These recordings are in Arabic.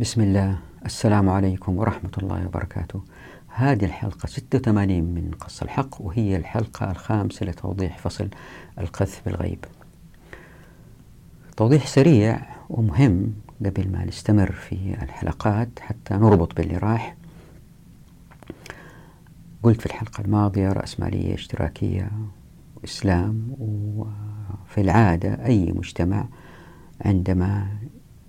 بسم الله. السلام عليكم ورحمة الله وبركاته. هذه الحلقة 86 من قص الحق وهي الحلقة الخامسة لتوضيح فصل القذف بالغيب. توضيح سريع ومهم قبل ما نستمر في الحلقات حتى نربط باللي راح قلت في الحلقة الماضية رأسمالية اشتراكية وإسلام وفي العادة أي مجتمع عندما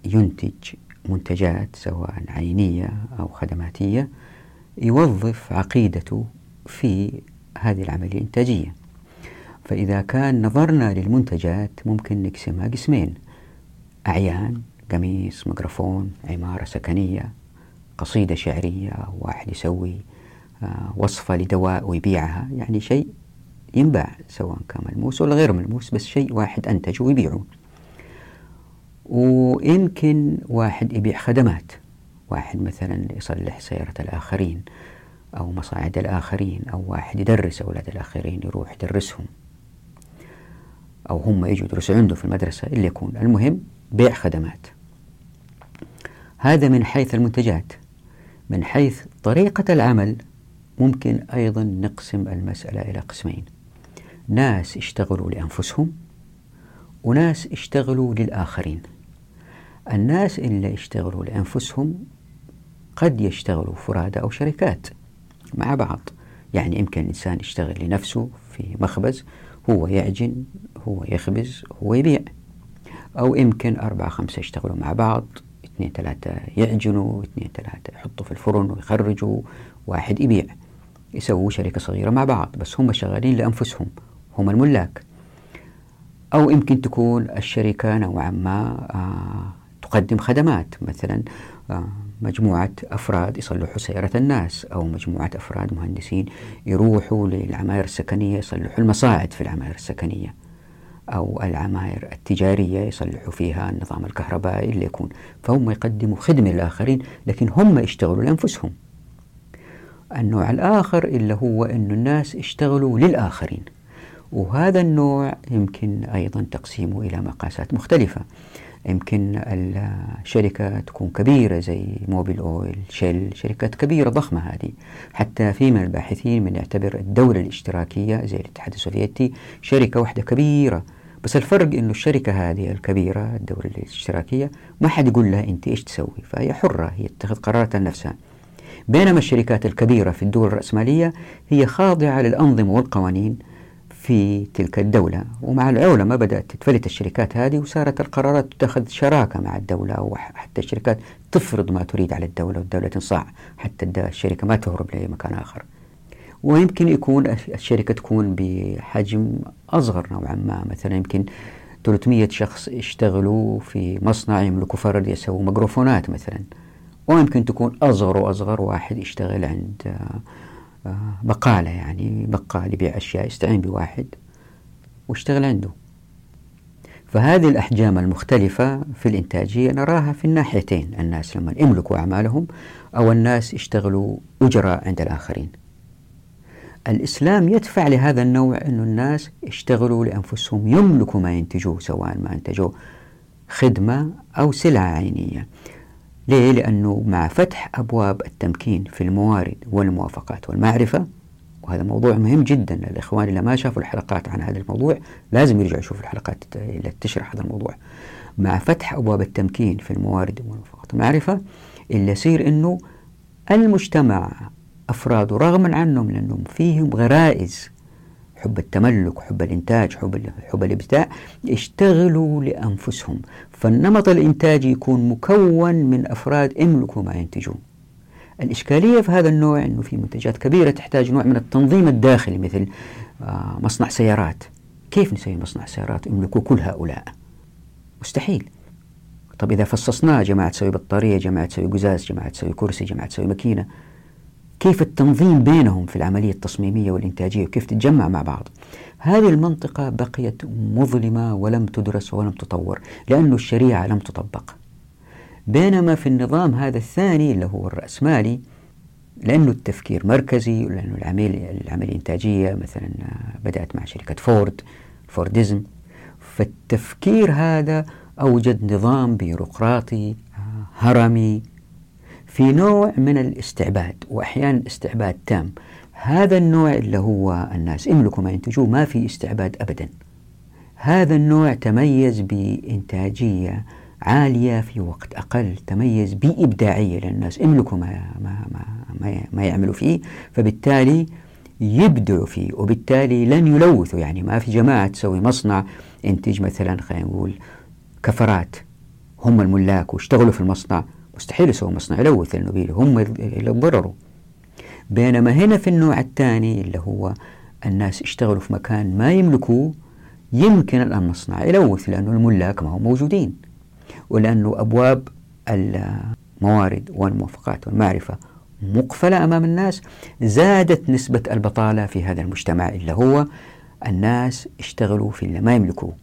ينتج منتجات سواء عينية أو خدماتية يوظف عقيدته في هذه العملية الإنتاجية. فإذا كان نظرنا للمنتجات ممكن نقسمها قسمين أعيان قميص ميكروفون عمارة سكنية قصيدة شعرية واحد يسوي آه، وصفة لدواء ويبيعها. يعني شيء ينباع سواء كان ملموس ولا غير ملموس بس شيء واحد أنتجه ويبيعه. ويمكن واحد يبيع خدمات. واحد مثلا يصلح سيارة الآخرين أو مصاعد الآخرين أو واحد يدرس أولاد الآخرين يروح يدرسهم. أو هم يجوا يدرسوا عنده في المدرسة اللي يكون المهم بيع خدمات. هذا من حيث المنتجات. من حيث طريقة العمل ممكن أيضا نقسم المسألة إلى قسمين. ناس اشتغلوا لأنفسهم وناس اشتغلوا للآخرين. الناس اللي يشتغلوا لأنفسهم قد يشتغلوا فرادى أو شركات مع بعض. يعني يمكن الإنسان يشتغل لنفسه في مخبز هو يعجن هو يخبز هو يبيع. أو يمكن أربعة خمسة يشتغلوا مع بعض اثنين ثلاثة يعجنوا اثنين ثلاثة يحطوا في الفرن ويخرجوا واحد يبيع. يسووا شركة صغيرة مع بعض بس هم شغالين لأنفسهم هم الملاك. أو يمكن تكون الشركة نوعا ما آه تقدم خدمات مثلا آه، مجموعة أفراد يصلحوا سيارة الناس أو مجموعة أفراد مهندسين يروحوا للعماير السكنية يصلحوا المصاعد في العماير السكنية أو العماير التجارية يصلحوا فيها النظام الكهربائي اللي يكون. فهم يقدموا خدمة للآخرين لكن هم يشتغلوا لأنفسهم. النوع الآخر اللي هو أن الناس يشتغلوا للآخرين. وهذا النوع يمكن أيضا تقسيمه إلى مقاسات مختلفة. يمكن الشركة تكون كبيرة زي موبيل أويل شيل شركات كبيرة ضخمة هذه. حتى في من الباحثين من يعتبر الدولة الاشتراكية زي الاتحاد السوفيتي شركة واحدة كبيرة. بس الفرق إنه الشركة هذه الكبيرة الدولة الاشتراكية ما حد يقول لها أنت إيش تسوي فهي حرة هي تتخذ قرارات لنفسها. بينما الشركات الكبيرة في الدول الرأسمالية هي خاضعة للأنظمة والقوانين. في تلك الدولة. ومع العولمة بدأت تتفلت الشركات هذه وصارت القرارات تتخذ شراكة مع الدولة وحتى الشركات تفرض ما تريد على الدولة والدولة تنصاع حتى الشركة ما تهرب لأي مكان آخر. ويمكن يكون الشركة تكون بحجم أصغر نوعا ما. مثلا يمكن 300 شخص يشتغلوا في مصنع يملكوا فرد يسووا ميكروفونات مثلا. ويمكن تكون أصغر وأصغر واحد يشتغل عند بقالة يعني بقال يبيع أشياء يستعين بواحد واشتغل عنده. فهذه الأحجام المختلفة في الإنتاجية نراها في الناحيتين الناس لما يملكوا أعمالهم أو الناس يشتغلوا أجراء عند الآخرين. الإسلام يدفع لهذا النوع أن الناس يشتغلوا لأنفسهم يملكوا ما ينتجوه سواء ما أنتجوه خدمة أو سلعة عينية. ليه؟ لأنه مع فتح أبواب التمكين في الموارد والموافقات والمعرفة وهذا موضوع مهم جدا للإخوان اللي ما شافوا الحلقات عن هذا الموضوع لازم يرجعوا يشوفوا الحلقات اللي تشرح هذا الموضوع مع فتح أبواب التمكين في الموارد والموافقات والمعرفة اللي يصير أنه المجتمع أفراده رغما عنهم لأنهم فيهم غرائز حب التملك حب الإنتاج حب, حب الإبداع يشتغلوا لأنفسهم. فالنمط الإنتاجي يكون مكون من أفراد يملكوا ما ينتجون. الإشكالية في هذا النوع أنه في منتجات كبيرة تحتاج نوع من التنظيم الداخلي مثل آه، مصنع سيارات. كيف نسوي مصنع سيارات يملكوا كل هؤلاء؟ مستحيل. طب إذا فصصناه جماعة تسوي بطارية جماعة تسوي قزاز جماعة تسوي كرسي جماعة تسوي ماكينة. كيف التنظيم بينهم في العملية التصميمية والإنتاجية وكيف تتجمع مع بعض. هذه المنطقة بقيت مظلمة ولم تدرس ولم تطور لأن الشريعة لم تطبق. بينما في النظام هذا الثاني اللي هو الرأسمالي لأنه التفكير مركزي ولأنه العملية العملية الإنتاجية مثلا بدأت مع شركة فورد فورديزم. فالتفكير هذا أوجد نظام بيروقراطي هرمي في نوع من الاستعباد وأحيانا استعباد تام. هذا النوع اللي هو الناس يملكوا ما ينتجوه ما في استعباد أبدا. هذا النوع تميز بإنتاجية عالية في وقت أقل تميز بإبداعية لأن الناس يملكوا ما, ما, ما, ما يعملوا فيه فبالتالي يبدعوا فيه وبالتالي لن يلوثوا. يعني ما في جماعة تسوي مصنع ينتج مثلا خلينا نقول كفرات هم الملاك واشتغلوا في المصنع. مستحيل يسووا مصنع. يلوث لأنه هم اللي ضرروا بينما هنا في النوع الثاني اللي هو الناس اشتغلوا في مكان ما يملكوه يمكن المصنع يلوث لأنه الملاك ما هم موجودين. ولأنه أبواب الموارد والموافقات والمعرفة مقفلة أمام الناس. زادت نسبة البطالة في هذا المجتمع اللي هو الناس اشتغلوا في اللي ما يملكوه.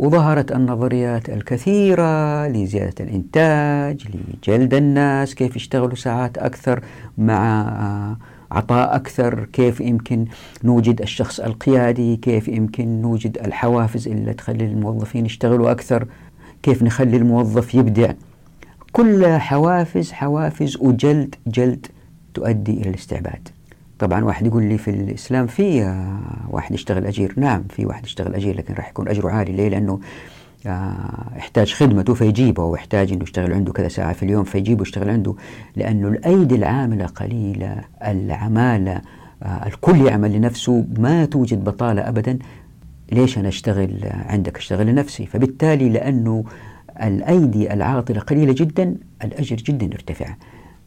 وظهرت النظريات الكثيرة لزيادة الإنتاج لجلد الناس كيف يشتغلوا ساعات أكثر مع عطاء أكثر كيف يمكن نوجد الشخص القيادي كيف يمكن نوجد الحوافز اللي تخلي الموظفين يشتغلوا أكثر كيف نخلي الموظف يبدع. كل حوافز حوافز وجلد جلد تؤدي إلى الاستعباد. طبعا واحد يقول لي في الإسلام في آه، واحد يشتغل أجير. نعم في واحد يشتغل أجير لكن راح يكون أجره عالي. ليه؟ لأنه آه، يحتاج خدمته فيجيبه ويحتاج إنه يشتغل عنده كذا ساعة في اليوم فيجيبه يشتغل عنده. لأنه الأيدي العاملة قليلة العمالة آه، الكل يعمل لنفسه. ما توجد بطالة ابدا. ليش أنا أشتغل عندك؟ أشتغل لنفسي. فبالتالي لأنه الأيدي العاطلة قليلة جدا الأجر جدا يرتفع.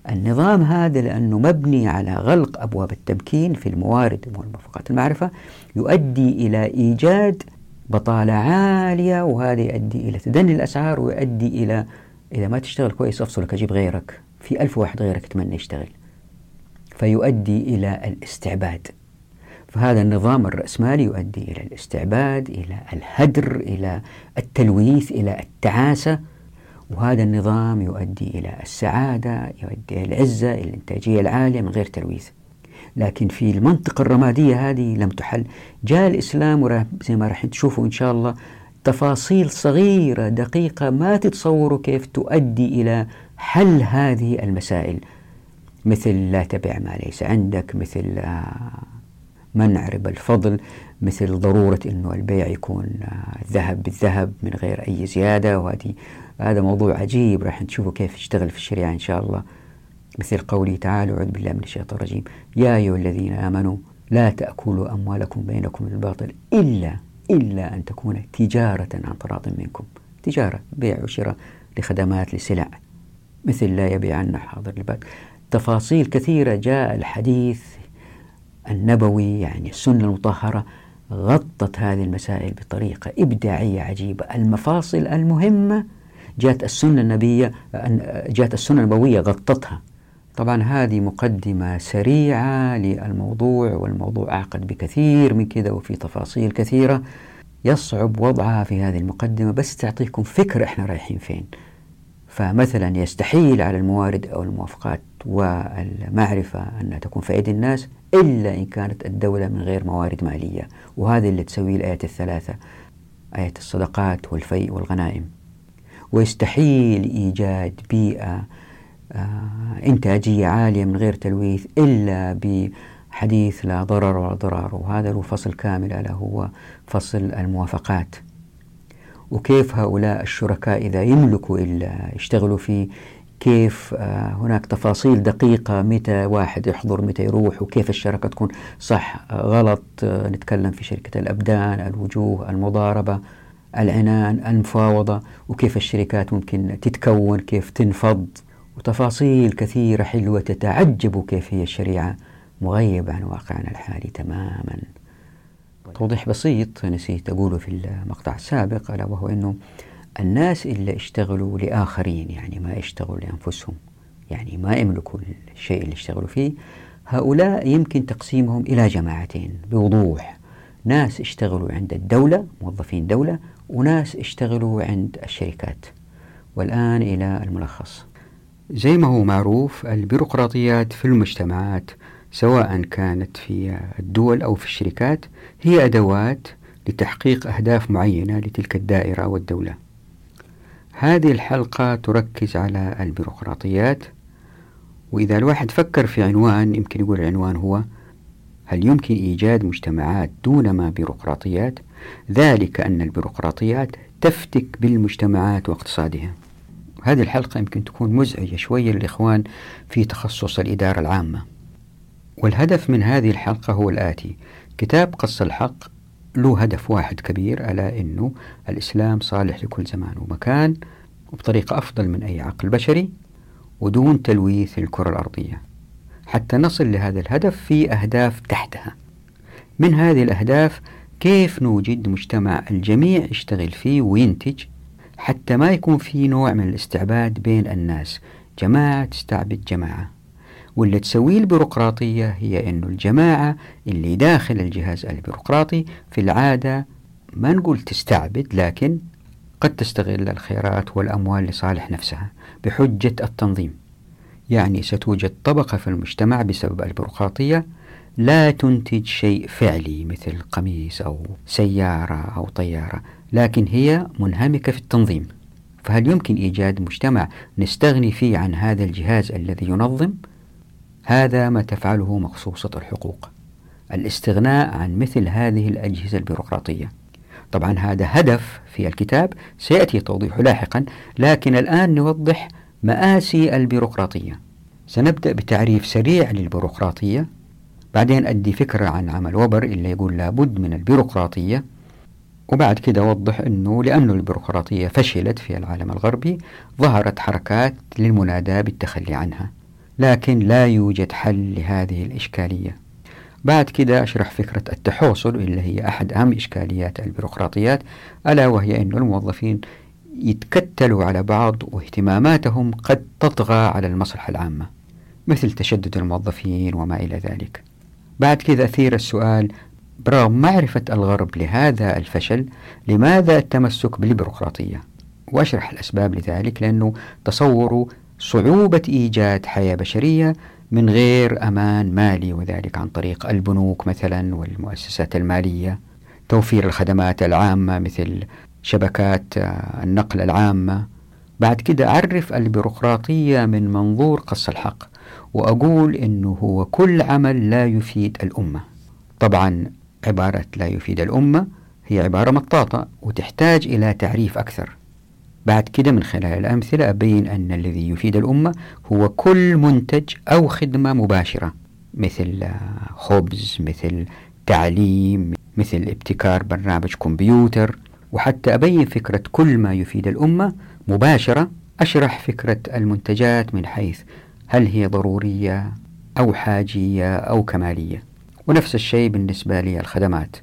النظام هذا لأنه مبني على غلق أبواب التمكين في الموارد والمرفقات المعرفة يؤدي إلى إيجاد بطالة عالية وهذا يؤدي إلى تدني الأسعار ويؤدي إلى إذا ما تشتغل كويس أفصلك أجيب غيرك. في ألف واحد غيرك يتمنى يشتغل. فيؤدي إلى الاستعباد. فهذا النظام الرأسمالي يؤدي إلى الاستعباد إلى الهدر إلى التلويث إلى التعاسة. وهذا النظام يؤدي إلى السعادة يؤدي إلى العزة إلى الإنتاجية العالية من غير تلويث. لكن في المنطقة الرمادية هذه لم تحل. جاء الإسلام زي ما راح تشوفوا إن شاء الله تفاصيل صغيرة دقيقة ما تتصوروا كيف تؤدي إلى حل هذه المسائل. مثل لا تبع ما ليس عندك مثل آه، منع ربا الفضل مثل ضرورة أنه البيع يكون آه، الذهب بالذهب من غير أي زيادة. وهذه هذا موضوع عجيب راح نشوفه كيف يشتغل في الشريعة إن شاء الله. مثل قوله تعالى أعوذ بالله من الشيطان الرجيم. يا أيها الذين آمنوا لا تأكلوا أموالكم بينكم بالباطل إلا إلا أن تكون تجارة عن تراض منكم. تجارة بيع وشراء لخدمات لسلع مثل لا يبيعن حاضر الباب. تفاصيل كثيرة جاء الحديث النبوي يعني السنة المطهرة غطت هذه المسائل بطريقة إبداعية عجيبة. المفاصل المهمة جاءت السنة النبية جاءت السنة النبوية غطتها. طبعا هذه مقدمة سريعة للموضوع والموضوع أعقد بكثير من كذا وفي تفاصيل كثيرة يصعب وضعها في هذه المقدمة بس تعطيكم فكرة إحنا رايحين فين. فمثلا يستحيل على الموارد أو الموافقات والمعرفة أنها تكون في أيدي الناس إلا إن كانت الدولة من غير موارد مالية. وهذه اللي تسويه الآيات الثلاثة آية الصدقات والفيء والغنائم. ويستحيل إيجاد بيئة آه، إنتاجية عالية من غير تلويث إلا بحديث لا ضرر ولا ضرار. وهذا له فصل كامل ألا هو فصل الموافقات. وكيف هؤلاء الشركاء إذا يملكوا إلا يشتغلوا فيه؟ كيف آه، هناك تفاصيل دقيقة متى واحد يحضر متى يروح؟ وكيف الشركة تكون؟ صح غلط آه، نتكلم في شركة الأبدان الوجوه المضاربة. العنان المفاوضة وكيف الشركات ممكن تتكون كيف تنفض؟ وتفاصيل كثيرة حلوة تتعجب كيف هي الشريعة مغيبة عن واقعنا الحالي تماما. توضيح بسيط نسيت أقوله في المقطع السابق ألا وهو أنه الناس اللي اشتغلوا لآخرين يعني ما اشتغلوا لأنفسهم يعني ما يملكوا الشيء اللي اشتغلوا فيه. هؤلاء يمكن تقسيمهم إلى جماعتين بوضوح. ناس اشتغلوا عند الدولة موظفين دولة وناس اشتغلوا عند الشركات والآن إلى الملخص زي ما هو معروف البيروقراطيات في المجتمعات سواء كانت في الدول أو في الشركات هي أدوات لتحقيق أهداف معينة لتلك الدائرة والدولة. هذه الحلقة تركز على البيروقراطيات وإذا الواحد فكر في عنوان يمكن يقول العنوان هو هل يمكن إيجاد مجتمعات دون ما بيروقراطيات؟ ذلك أن البيروقراطيات تفتك بالمجتمعات واقتصادها. هذه الحلقة يمكن تكون مزعجة شوية للإخوان في تخصص الإدارة العامة. والهدف من هذه الحلقة هو الآتي كتاب قص الحق له هدف واحد كبير ألا أنه الإسلام صالح لكل زمان ومكان وبطريقة أفضل من أي عقل بشري ودون تلويث الكرة الأرضية. حتى نصل لهذا الهدف في أهداف تحتها. من هذه الأهداف كيف نوجد مجتمع الجميع يشتغل فيه وينتج حتى ما يكون في نوع من الاستعباد بين الناس؟ جماعة تستعبد جماعة. واللي تسويه البيروقراطية هي أنه الجماعة اللي داخل الجهاز البيروقراطي في العادة ما نقول تستعبد لكن قد تستغل الخيرات والأموال لصالح نفسها بحجة التنظيم. يعني ستوجد طبقة في المجتمع بسبب البيروقراطية لا تنتج شيء فعلي مثل قميص أو سيارة أو طيارة لكن هي منهمكة في التنظيم. فهل يمكن إيجاد مجتمع نستغني فيه عن هذا الجهاز الذي ينظم؟ هذا ما تفعله مخصوصة الحقوق. الاستغناء عن مثل هذه الأجهزة البيروقراطية. طبعا هذا هدف في الكتاب سيأتي توضيحه لاحقا لكن الآن نوضح مآسي البيروقراطية. سنبدأ بتعريف سريع للبيروقراطية. بعدين أدي فكرة عن عمل وبر اللي يقول لابد من البيروقراطية. وبعد كده أوضح أنه لأن البيروقراطية فشلت في العالم الغربي ظهرت حركات للمناداة بالتخلي عنها لكن لا يوجد حل لهذه الإشكالية. بعد كده أشرح فكرة التحوصل اللي هي أحد أهم إشكاليات البيروقراطيات ألا وهي أن الموظفين يتكتلوا على بعض واهتماماتهم قد تطغى على المصلحة العامة مثل تشدد الموظفين وما إلى ذلك. بعد كذا أثير السؤال برغم معرفة الغرب لهذا الفشل لماذا التمسك بالبيروقراطية؟ وأشرح الأسباب لذلك لأنه تصوروا صعوبة إيجاد حياة بشرية من غير أمان مالي وذلك عن طريق البنوك مثلا والمؤسسات المالية توفير الخدمات العامة مثل شبكات النقل العامة. بعد كده أعرف البيروقراطية من منظور قص الحق. وأقول أنه هو كل عمل لا يفيد الأمة. طبعا عبارة لا يفيد الأمة هي عبارة مطاطة وتحتاج إلى تعريف أكثر. بعد كده من خلال الأمثلة أبين أن الذي يفيد الأمة هو كل منتج أو خدمة مباشرة مثل خبز مثل تعليم مثل ابتكار برنامج كمبيوتر. وحتى أبين فكرة كل ما يفيد الأمة مباشرة أشرح فكرة المنتجات من حيث هل هي ضرورية أو حاجية أو كمالية؟ ونفس الشيء بالنسبة للخدمات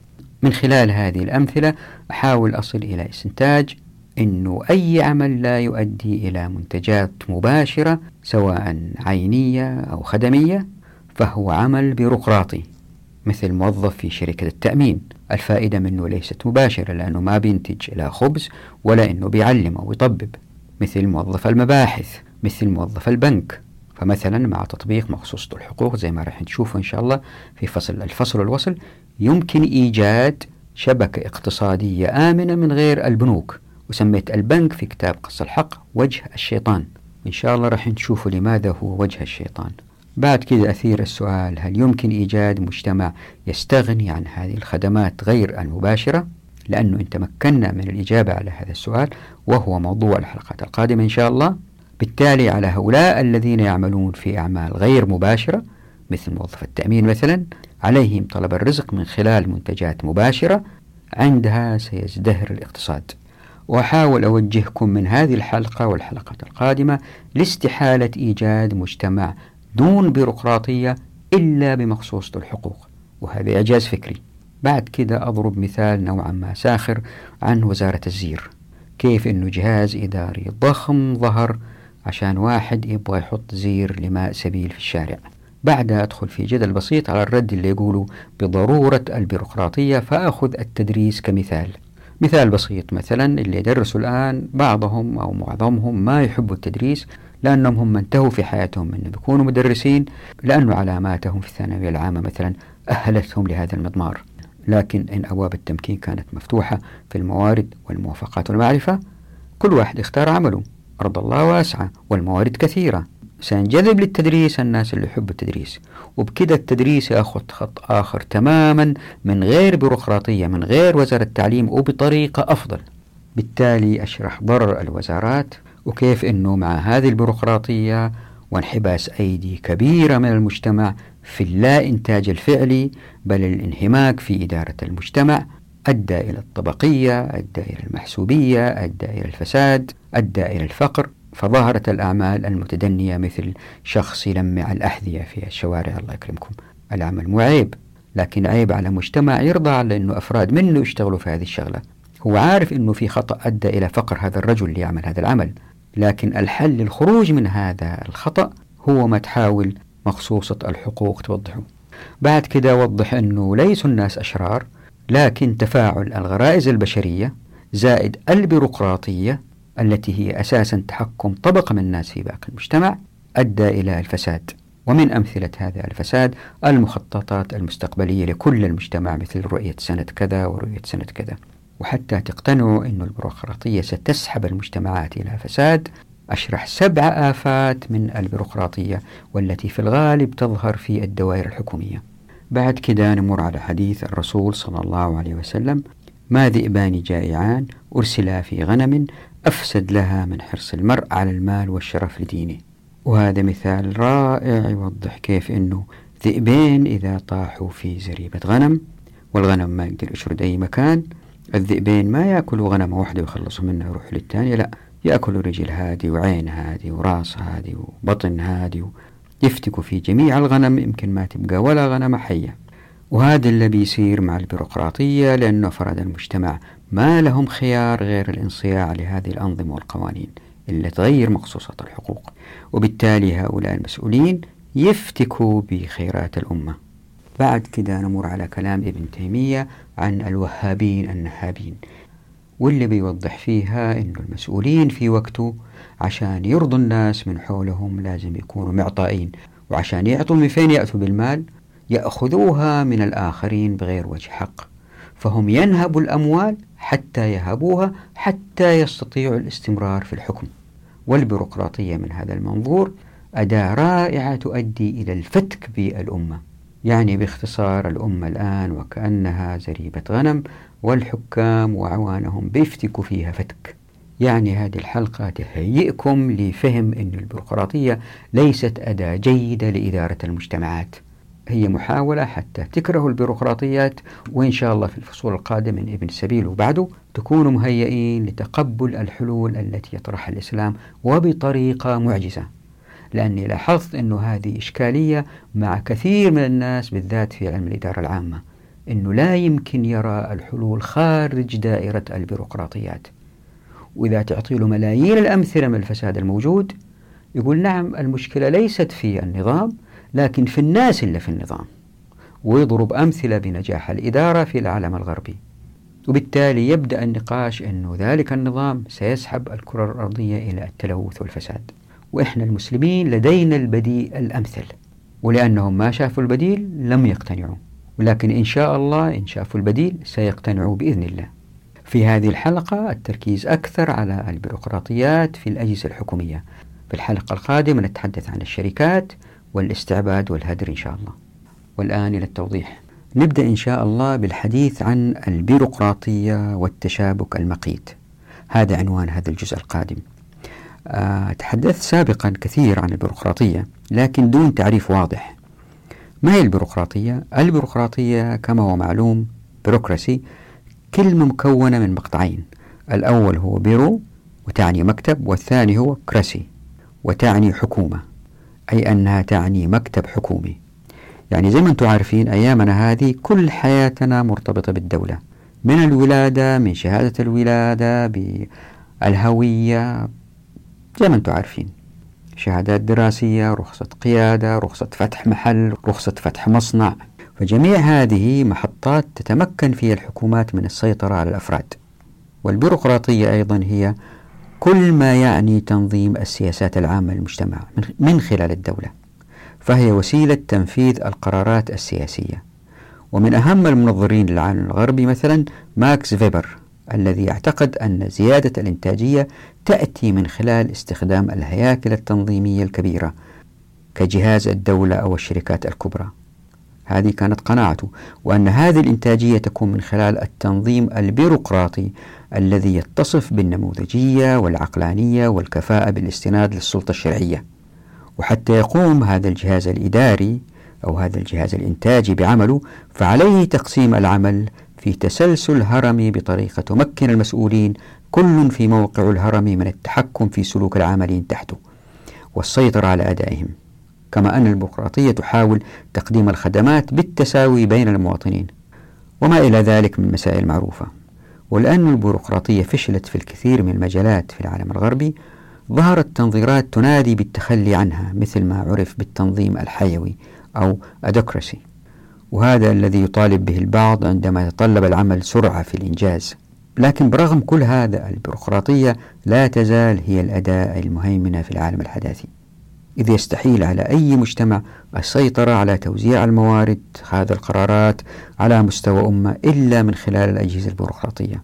من خلال هذه الأمثلة أحاول أصل إلى استنتاج أنه أي عمل لا يؤدي إلى منتجات مباشرة سواء عينية أو خدمية فهو عمل بيروقراطي مثل موظف في شركة التأمين. الفائدة منه ليست مباشرة لأنه ما بينتج لا خبز ولا أنه بيعلم أو يطبب مثل موظف المباحث مثل موظف البنك. فمثلا مع تطبيق مخصوص الحقوق زي ما راح نشوفه إن شاء الله في فصل الفصل والوصل يمكن إيجاد شبكة اقتصادية آمنة من غير البنوك وسميت البنك في كتاب قص الحق وجه الشيطان. إن شاء الله راح نشوف لماذا هو وجه الشيطان. بعد كده أثير السؤال هل يمكن إيجاد مجتمع يستغني عن هذه الخدمات غير المباشرة؟ لأنه إن تمكنا من الإجابة على هذا السؤال وهو موضوع الحلقات القادمة إن شاء الله. بالتالي على هؤلاء الذين يعملون في أعمال غير مباشرة مثل موظف التأمين مثلا عليهم طلب الرزق من خلال منتجات مباشرة عندها سيزدهر الاقتصاد. وأحاول أوجهكم من هذه الحلقة والحلقات القادمة لاستحالة إيجاد مجتمع دون بيروقراطية إلا بمخصوصة الحقوق. وهذا إعجاز فكري. بعد كده أضرب مثال نوعا ما ساخر عن وزارة الزير. كيف أنه جهاز إداري ضخم ظهر عشان واحد يبغى يحط زير لماء سبيل في الشارع. بعدها أدخل في جدل بسيط على الرد اللي يقولوا بضرورة البيروقراطية فأخذ التدريس كمثال. مثال بسيط مثلا اللي يدرسوا الآن بعضهم أو معظمهم ما يحبوا التدريس لأنهم هم انتهوا في حياتهم أن يكونوا مدرسين لأن علاماتهم في الثانوية العامة مثلا أهلتهم لهذا المضمار. لكن إن أبواب التمكين كانت مفتوحة في الموارد والموافقات والمعرفة كل واحد اختار عمله. أرض الله واسعة والموارد كثيرة. سينجذب للتدريس الناس اللي يحبوا التدريس. وبكده التدريس ياخذ خط آخر تماما من غير بيروقراطية من غير وزارة التعليم وبطريقة أفضل. بالتالي أشرح ضرر الوزارات وكيف أنه مع هذه البيروقراطية وانحباس أيدي كبيرة من المجتمع في اللا إنتاج الفعلي بل الانهماك في إدارة المجتمع أدى إلى الطبقية أدى إلى المحسوبية أدى إلى الفساد أدى إلى الفقر فظهرت الأعمال المتدنية مثل شخص يلمع الأحذية في الشوارع. الله يكرمكم. العمل مو عيب لكن عيب على مجتمع يرضى على أنه أفراد منه يشتغلوا في هذه الشغلة. هو عارف أنه في خطأ أدى إلى فقر هذا الرجل اللي يعمل هذا العمل لكن الحل للخروج من هذا الخطأ هو ما تحاول مخصوصة الحقوق توضحه. بعد كده وضح أنه ليسوا الناس أشرار لكن تفاعل الغرائز البشرية زائد البيروقراطية التي هي أساسا تحكم طبقة من الناس في باقي المجتمع أدى إلى الفساد. ومن أمثلة هذا الفساد المخططات المستقبلية لكل المجتمع مثل رؤية سنة كذا ورؤية سنة كذا. وحتى تقتنعوا أن البيروقراطية ستسحب المجتمعات إلى فساد أشرح سبع آفات من البيروقراطية والتي في الغالب تظهر في الدوائر الحكومية. بعد كده نمر على حديث الرسول صلى الله عليه وسلم ما ذئبان جائعان أرسلا في غنم أفسد لها من حرص المرء على المال والشرف لدينه. وهذا مثال رائع يوضح كيف أنه ذئبين إذا طاحوا في زريبة غنم والغنم ما يقدر يشرد أي مكان الذئبين ما يأكلوا غنمة واحدة ويخلصوا منها ويروحوا للثانية لا يأكلوا رجل هادي وعين هادي وراس هادي وبطن هادي يفتكوا في جميع الغنم يمكن ما تبقى ولا غنمة حية. وهذا اللي بيصير مع البيروقراطية لأنه أفراد المجتمع ما لهم خيار غير الانصياع لهذه الأنظمة والقوانين اللي تغير مقصوصات الحقوق. وبالتالي هؤلاء المسؤولين يفتكوا بخيرات الأمة. بعد كده نمر على كلام ابن تيمية عن الوهابين النهابين واللي بيوضح فيها أن المسؤولين في وقته عشان يرضوا الناس من حولهم لازم يكونوا معطائين. وعشان يعطوا من فين يأتوا بالمال يأخذوها من الآخرين بغير وجه حق. فهم ينهبوا الأموال حتى يهبوها حتى يستطيعوا الاستمرار في الحكم. والبيروقراطية من هذا المنظور أداة رائعة تؤدي إلى الفتك بالأمة. يعني باختصار الأمة الآن وكأنها زريبة غنم والحكام وعوانهم بيفتكوا فيها فتك. يعني هذه الحلقة تهيئكم لفهم أن البيروقراطية ليست أداة جيدة لإدارة المجتمعات. هي محاولة حتى تكرهوا البيروقراطيات وإن شاء الله في الفصول القادمة من ابن السبيل وبعده تكونوا مهيئين لتقبل الحلول التي يطرحها الإسلام وبطريقة معجزة. لأني لاحظت أن هذه إشكالية مع كثير من الناس بالذات في علم الإدارة العامة أنه لا يمكن يرى الحلول خارج دائرة البيروقراطيات. وإذا تعطي له ملايين الأمثلة من الفساد الموجود يقول نعم المشكلة ليست في النظام لكن في الناس اللي في النظام. ويضرب أمثلة بنجاح الإدارة في العالم الغربي. وبالتالي يبدأ النقاش أن ذلك النظام سيسحب الكرة الأرضية إلى التلوث والفساد. وإحنا المسلمين لدينا البديل الأمثل. ولأنهم ما شافوا البديل لم يقتنعوا. ولكن إن شاء الله إن شافوا البديل سيقتنعوا بإذن الله. في هذه الحلقة التركيز أكثر على البيروقراطيات في الأجهزة الحكومية. في الحلقة القادمة نتحدث عن الشركات والاستعباد والهدر إن شاء الله. والآن إلى التوضيح. نبدأ إن شاء الله بالحديث عن البيروقراطية والتشابك المقيت. هذا عنوان هذا الجزء القادم. أه تحدثت سابقا كثير عن البيروقراطية لكن دون تعريف واضح. ما هي البيروقراطية؟ البيروقراطية كما هو معلوم بيروقراسي كلمة مكونة من مقطعين. الأول هو بيرو وتعني مكتب والثاني هو كراسي وتعني حكومة أي أنها تعني مكتب حكومي. يعني زي ما أنتم عارفين أيامنا هذه كل حياتنا مرتبطة بالدولة. من الولادة من شهادة الولادة بالهوية زي ما أنتم عارفين. شهادات دراسية رخصة قيادة رخصة فتح محل رخصة فتح مصنع. فجميع هذه محطات تتمكن فيها الحكومات من السيطرة على الأفراد. والبيروقراطية أيضا هي كل ما يعني تنظيم السياسات العامة للمجتمع من خلال الدولة فهي وسيلة تنفيذ القرارات السياسية. ومن أهم المنظرين للعالم الغربي مثلا ماكس فيبر الذي يعتقد أن زيادة الإنتاجية تأتي من خلال استخدام الهياكل التنظيمية الكبيرة كجهاز الدولة أو الشركات الكبرى. هذه كانت قناعته وأن هذه الإنتاجية تكون من خلال التنظيم البيروقراطي الذي يتصف بالنموذجية والعقلانية والكفاءة بالاستناد للسلطة الشرعية. وحتى يقوم هذا الجهاز الإداري أو هذا الجهاز الإنتاجي بعمله فعليه تقسيم العمل في تسلسل هرمي بطريقة تمكن المسؤولين كل في موقع الهرم من التحكم في سلوك العاملين تحته والسيطرة على أدائهم. كما أن البيروقراطية تحاول تقديم الخدمات بالتساوي بين المواطنين وما إلى ذلك من مسائل معروفة. ولأن البيروقراطية فشلت في الكثير من المجالات في العالم الغربي ظهرت تنظيرات تنادي بالتخلي عنها مثل ما عرف بالتنظيم الحيوي أو أدوكراسي. وهذا الذي يطالب به البعض عندما يتطلب العمل سرعة في الإنجاز. لكن برغم كل هذا البيروقراطية لا تزال هي الأداة المهيمنة في العالم الحداثي. إذ يستحيل على أي مجتمع السيطرة على توزيع الموارد هذا القرارات على مستوى أمة إلا من خلال الأجهزة البيروقراطية.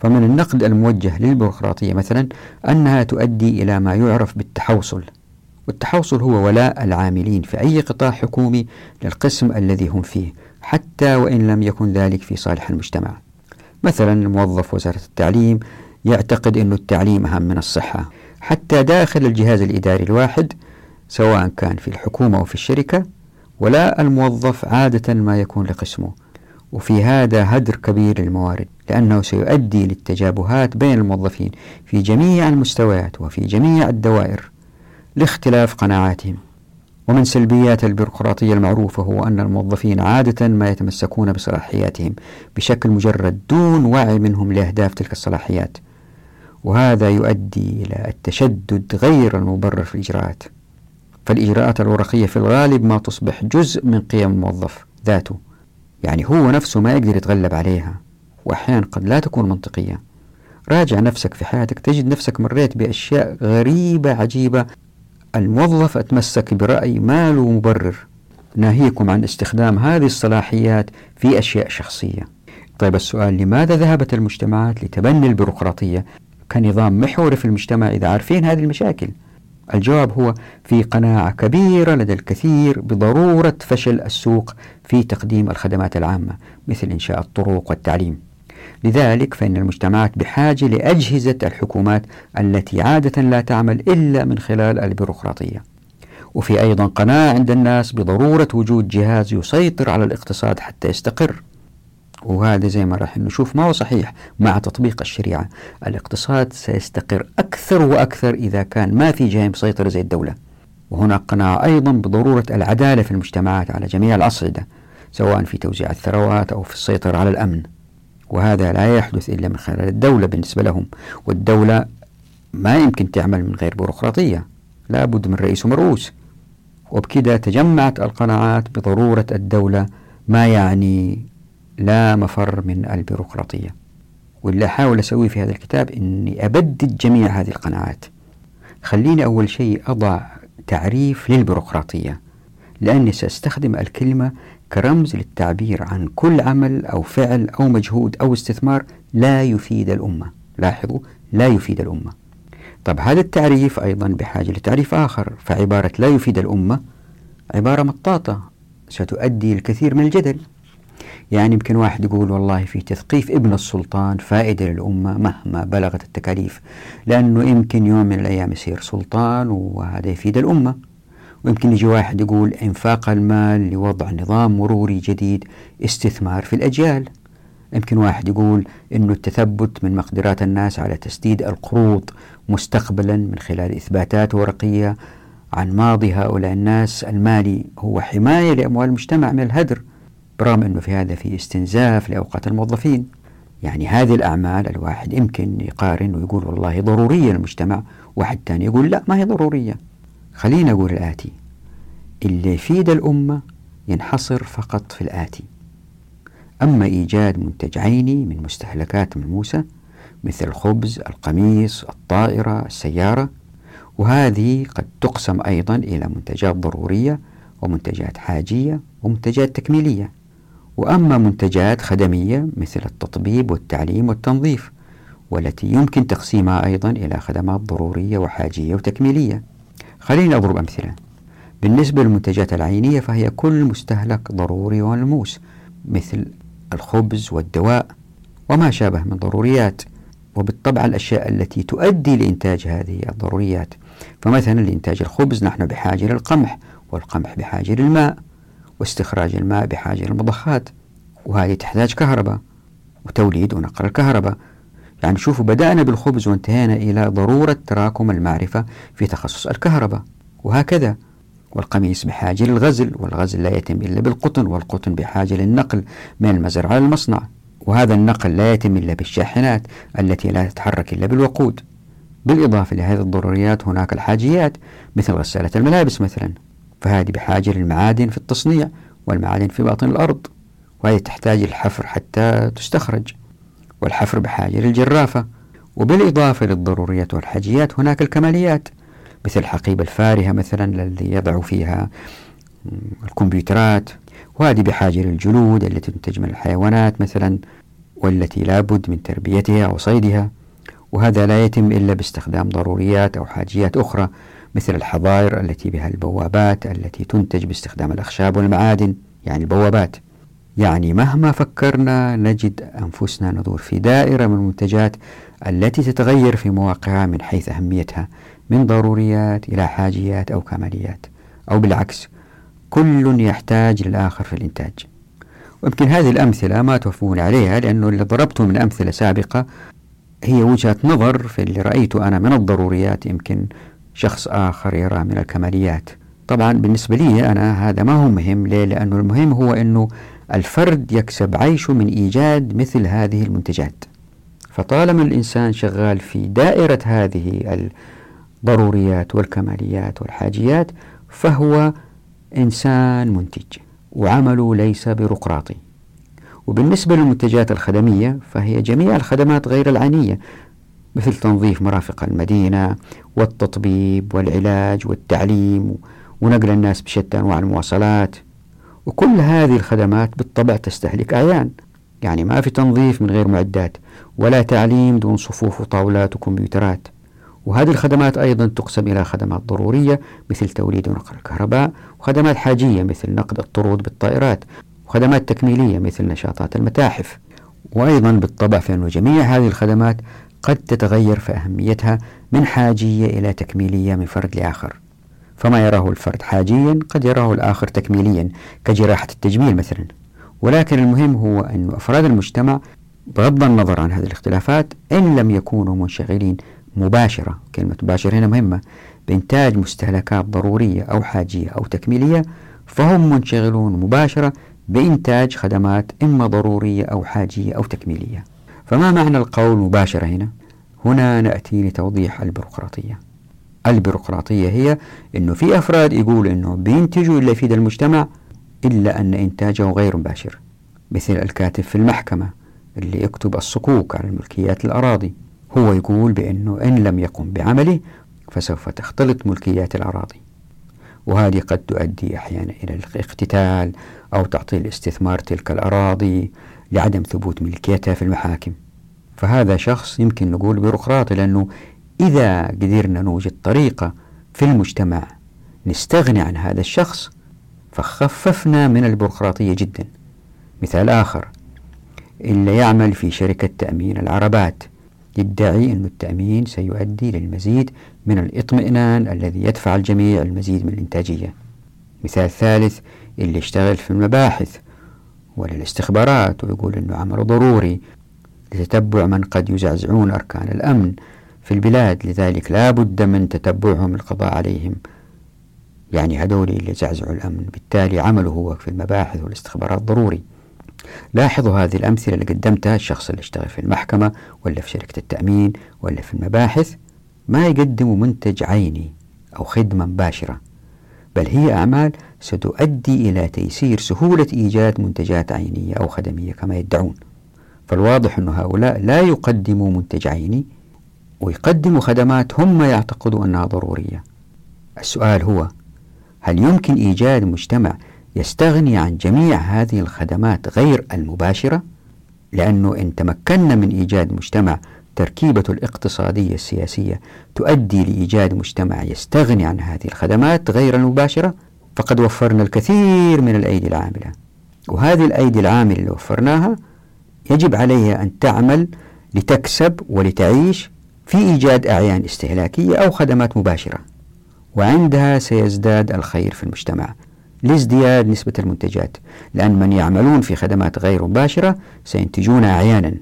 فمن النقد الموجه للبيروقراطية مثلا أنها تؤدي إلى ما يعرف بالتحوصل والتحوصل هو ولاء العاملين في أي قطاع حكومي للقسم الذي هم فيه حتى وإن لم يكن ذلك في صالح المجتمع. مثلا موظف وزارة التعليم يعتقد أن التعليم أهم من الصحة حتى داخل الجهاز الإداري الواحد سواء كان في الحكومة أو في الشركة ولا الموظف عادة ما يكون لقسمه. وفي هذا هدر كبير للموارد لأنه سيؤدي للتجابهات بين الموظفين في جميع المستويات وفي جميع الدوائر لاختلاف قناعاتهم. ومن سلبيات البيروقراطية المعروفة هو أن الموظفين عادة ما يتمسكون بصلاحياتهم بشكل مجرد دون وعي منهم لأهداف تلك الصلاحيات. وهذا يؤدي إلى التشدد غير المبرر في الإجراءات. فالإجراءات الورقية في الغالب ما تصبح جزء من قيم الموظف ذاته. يعني هو نفسه ما يقدر يتغلب عليها وأحيانا قد لا تكون منطقية. راجع نفسك في حياتك تجد نفسك مريت بأشياء غريبة عجيبة. الموظف أتمسك برأي ما له مبرر ناهيكم عن استخدام هذه الصلاحيات في أشياء شخصية. طيب السؤال لماذا ذهبت المجتمعات لتبني البيروقراطية؟ كنظام محوري في المجتمع إذا عارفين هذه المشاكل. الجواب هو في قناعة كبيرة لدى الكثير بضرورة فشل السوق في تقديم الخدمات العامة مثل إنشاء الطرق والتعليم. لذلك فإن المجتمعات بحاجة لأجهزة الحكومات التي عادة لا تعمل إلا من خلال البيروقراطية. وفي أيضا قناعة عند الناس بضرورة وجود جهاز يسيطر على الاقتصاد حتى يستقر. وهذا زي ما راح نشوف ما هو صحيح مع تطبيق الشريعة. الاقتصاد سيستقر أكثر وأكثر إذا كان ما في جهة مسيطرة زي الدولة. وهناك قناعة أيضا بضرورة العدالة في المجتمعات على جميع الأصعدة سواء في توزيع الثروات أو في السيطرة على الأمن. وهذا لا يحدث إلا من خلال الدولة بالنسبة لهم. والدولة ما يمكن تعمل من غير بيروقراطية. لا بد من رئيس ومرؤوس. وبكذا تجمعت القناعات بضرورة الدولة ما يعني لا مفر من البيروقراطية. واللي أحاول أسويه في هذا الكتاب أني أبدد جميع هذه القناعات. خليني أول شيء أضع تعريف للبيروقراطية لأني سأستخدم الكلمة كرمز للتعبير عن كل عمل أو فعل أو مجهود أو استثمار لا يفيد الأمة. لاحظوا لا يفيد الأمة. طب هذا التعريف أيضا بحاجة لتعريف آخر فعبارة لا يفيد الأمة عبارة مطاطة ستؤدي الكثير من الجدل. يعني يمكن واحد يقول والله في تثقيف ابن السلطان فائدة للأمة مهما بلغت التكاليف لأنه يمكن يوم من الأيام يصير سلطان وهذا يفيد الأمة. ويمكن يجي واحد يقول إنفاق المال لوضع نظام مروري جديد استثمار في الأجيال. يمكن واحد يقول أنه التثبت من مقدرات الناس على تسديد القروض مستقبلا من خلال إثباتات ورقية عن ماضي هؤلاء الناس. المالي هو حماية لأموال المجتمع من الهدر. برغم أنه في هذا في استنزاف لأوقات الموظفين. يعني هذه الأعمال الواحد يمكن يقارن ويقول والله ضرورية للمجتمع واحد ثاني يقول لا ما هي ضرورية. خلينا أقول الآتي. اللي يفيد الأمة ينحصر فقط في الآتي. أما إيجاد منتج عيني من مستهلكات ملموسة مثل الخبز، القميص، الطائرة، السيارة وهذه قد تقسم أيضا إلى منتجات ضرورية ومنتجات حاجية ومنتجات تكميلية. وأما منتجات خدمية مثل التطبيب والتعليم والتنظيف والتي يمكن تقسيمها أيضا إلى خدمات ضرورية وحاجية وتكميلية. خليني أضرب أمثلة. بالنسبة للمنتجات العينية فهي كل مستهلك ضروري وملموس مثل الخبز والدواء وما شابه من ضروريات. وبالطبع الأشياء التي تؤدي لإنتاج هذه الضروريات فمثلا لإنتاج الخبز نحن بحاجة للقمح والقمح بحاجة للماء. واستخراج الماء بحاجة للمضخات وهذه تحتاج كهرباء وتوليد ونقل الكهرباء. يعني شوفوا بدأنا بالخبز وانتهينا إلى ضرورة تراكم المعرفة في تخصص الكهرباء وهكذا. والقميص بحاجة للغزل والغزل لا يتم إلا بالقطن والقطن بحاجة للنقل من المزرعة للمصنع وهذا النقل لا يتم إلا بالشاحنات التي لا تتحرك إلا بالوقود. بالإضافة لهذه الضروريات هناك الحاجيات مثل غسالة الملابس مثلا. فهذه بحاجة للمعادن في التصنيع والمعادن في باطن الأرض وهي تحتاج الحفر حتى تستخرج والحفر بحاجة للجرافة وبالإضافة للضروريات والحاجيات هناك الكماليات مثل الحقيبة الفارهة مثلا الذي يضع فيها الكمبيوترات وهذه بحاجة للجلود التي تنتج من الحيوانات مثلا والتي لابد من تربيتها وصيدها وهذا لا يتم إلا باستخدام ضروريات أو حاجيات أخرى مثل الحظائر التي بها البوابات التي تنتج باستخدام الأخشاب والمعادن يعني البوابات. يعني مهما فكرنا نجد أنفسنا ندور في دائرة من المنتجات التي تتغير في مواقعها من حيث أهميتها من ضروريات إلى حاجيات أو كماليات. أو بالعكس كل يحتاج للآخر في الإنتاج. ويمكن هذه الأمثلة ما توفون عليها لأنه اللي ضربته من أمثلة سابقة هي وجهة نظر في اللي رأيته أنا من الضروريات يمكن شخص آخر يرى من الكماليات. طبعا بالنسبة لي أنا هذا ما هو مهم. ليه؟ لأنه المهم هو أنه الفرد يكسب عيشه من إيجاد مثل هذه المنتجات. فطالما الإنسان شغال في دائرة هذه الضروريات والكماليات والحاجيات فهو إنسان منتج وعمله ليس بيروقراطي وبالنسبة للمنتجات الخدمية فهي جميع الخدمات غير العينية. مثل تنظيف مرافق المدينة والتطبيب والعلاج والتعليم ونقل الناس بشتى أنواع المواصلات. وكل هذه الخدمات بالطبع تستهلك أعيان. يعني ما في تنظيف من غير معدات ولا تعليم دون صفوف وطاولات وكمبيوترات. وهذه الخدمات أيضا تقسم إلى خدمات ضرورية مثل توليد ونقل الكهرباء وخدمات حاجية مثل نقد الطرود بالطائرات وخدمات تكميلية مثل نشاطات المتاحف. وأيضا بالطبع فإن جميع هذه الخدمات قد تتغير في أهميتها من حاجية إلى تكميلية من فرد لآخر. فما يراه الفرد حاجيا قد يراه الآخر تكميليا كجراحة التجميل مثلا. ولكن المهم هو أن أفراد المجتمع بغض النظر عن هذه الاختلافات إن لم يكونوا منشغلين مباشرة. كلمة مباشرة هنا مهمة. بإنتاج مستهلكات ضرورية أو حاجية أو تكميلية فهم منشغلون مباشرة بإنتاج خدمات إما ضرورية أو حاجية أو تكميلية. فما معنى القول مباشرة هنا؟ هنا نأتي لتوضيح البيروقراطية. البيروقراطية هي أنه في أفراد يقول أنه بينتجوا إلا يفيد المجتمع إلا أن إنتاجه غير مباشر مثل الكاتب في المحكمة اللي يكتب الصكوك على الملكيات الأراضي. هو يقول بأنه إن لم يقم بعمله فسوف تختلط ملكيات الأراضي. وهذه قد تؤدي أحيانا إلى الاقتتال أو تعطيل استثمار تلك الأراضي لعدم ثبوت ملكيتها في المحاكم. فهذا شخص يمكن نقول بيروقراطي لأنه إذا قدرنا نوجد طريقة في المجتمع نستغني عن هذا الشخص فخففنا من البيروقراطية جدا. مثال آخر اللي يعمل في شركة تأمين العربات يدعي أن التأمين سيؤدي للمزيد من الاطمئنان الذي يدفع الجميع المزيد من الإنتاجية. مثال ثالث اللي يشتغل في المباحث ولا الاستخبارات ويقول أنه عمل ضروري لتتبع من قد يزعزعون أركان الأمن في البلاد لذلك لا بد من تتبعهم للقضاء عليهم. يعني هذول اللي زعزعوا الأمن بالتالي عمله هو في المباحث والاستخبارات ضروري. لاحظوا هذه الأمثلة اللي قدمتها الشخص اللي اشتغل في المحكمة ولا في شركة التأمين ولا في المباحث. ما يقدموا منتج عيني أو خدمة مباشرة بل هي أعمال ستؤدي إلى تيسير سهولة إيجاد منتجات عينية أو خدمية كما يدعون. فالواضح أن هؤلاء لا يقدموا منتج عيني ويقدموا خدمات هم يعتقدوا أنها ضرورية. السؤال هو هل يمكن إيجاد مجتمع يستغني عن جميع هذه الخدمات غير المباشرة؟ لأنه إن تمكنا من إيجاد مجتمع تركيبة الاقتصادية السياسية تؤدي لإيجاد مجتمع يستغني عن هذه الخدمات غير المباشرة فقد وفرنا الكثير من الأيدي العاملة. وهذه الأيدي العاملة اللي وفرناها يجب عليها أن تعمل لتكسب ولتعيش في إيجاد أعيان استهلاكية أو خدمات مباشرة. وعندها سيزداد الخير في المجتمع لازدياد نسبة المنتجات لأن من يعملون في خدمات غير مباشرة سينتجون أعيانا.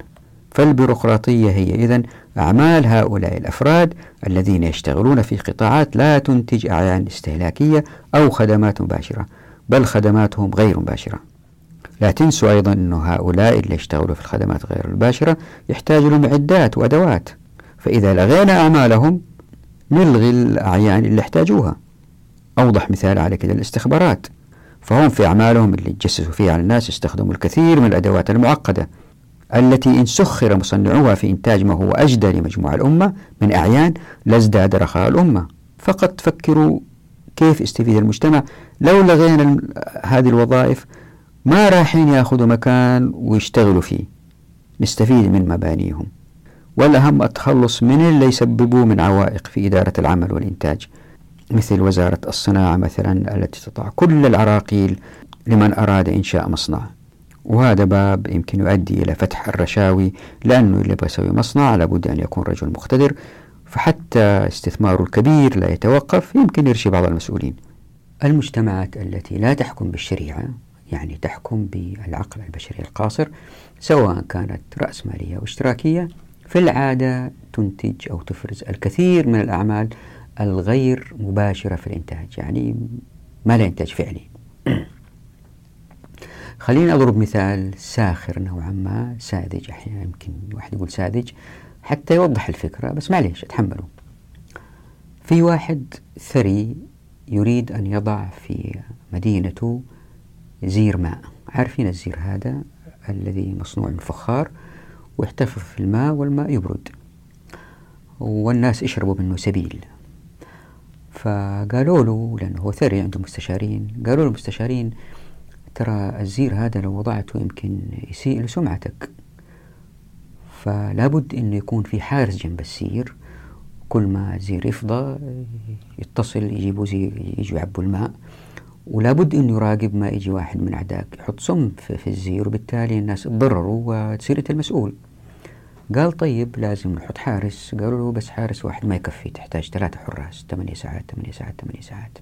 فالبيروقراطية هي إذن أعمال هؤلاء الأفراد الذين يشتغلون في قطاعات لا تنتج أعيان استهلاكية أو خدمات مباشرة بل خدماتهم غير مباشرة. لا تنسوا أيضا أن هؤلاء اللي يشتغلوا في الخدمات غير المباشرة يحتاجوا لمعدات وأدوات فإذا لغينا أعمالهم نلغي الأعيان اللي يحتاجوها. أوضح مثال على كده الاستخبارات فهم في أعمالهم اللي يتجسسوا فيها على الناس يستخدموا الكثير من الأدوات المعقدة التي إن سخر مصنعوها في إنتاج ما هو أجدى لمجموع الأمة من أعيان لازداد رخاء الأمة. فقط فكروا كيف يستفيد المجتمع؟ لو لغينا هذه الوظائف ما رايحين ياخذوا مكان ويشتغلوا فيه؟ نستفيد من مبانيهم. والأهم التخلص من اللي يسببوه من عوائق في إدارة العمل والإنتاج مثل وزارة الصناعة مثلا التي تضع كل العراقيل لمن أراد إنشاء مصنع. وهذا باب يمكن يؤدي إلى فتح الرشاوي لأنه اللي يبغى يسوي مصنع لابد أن يكون رجل مقتدر فحتى استثماره الكبير لا يتوقف يمكن يرشي بعض المسؤولين. المجتمعات التي لا تحكم بالشريعة يعني تحكم بالعقل البشري القاصر سواء كانت رأسمالية أو اشتراكية في العادة تنتج أو تفرز الكثير من الأعمال الغير مباشرة في الإنتاج يعني ما لا إنتاج فعلي. خليني أضرب مثال ساخر نوعا ما ساذج. أحيانا يمكن واحد يقول ساذج حتى يوضح الفكرة بس معليش أتحمله. في واحد ثري يريد أن يضع في مدينته زير ماء. عارفين الزير هذا الذي مصنوع من فخار ويحتفظ في الماء والماء يبرد. والناس يشربوا منه سبيل. فقالوا له لأنه هو ثري عنده مستشارين قالوا له المستشارين ترى الزير هذا لو وضعته يمكن يسيء لسمعتك. فلا بد أنه يكون في حارس جنب السير كل ما الزير يفضى يتصل يجيبوا زير يجوا يعبوا الماء. ولا بد أنه يراقب ما يجي واحد من أعداك يحط سم في الزير وبالتالي الناس تضرروا وتصير أنت المسؤول. قال طيب لازم نحط حارس. قالوا له بس حارس واحد ما يكفي تحتاج ثلاثة حراس ثمانية ساعات ثمانية ساعات ثمانية ساعات.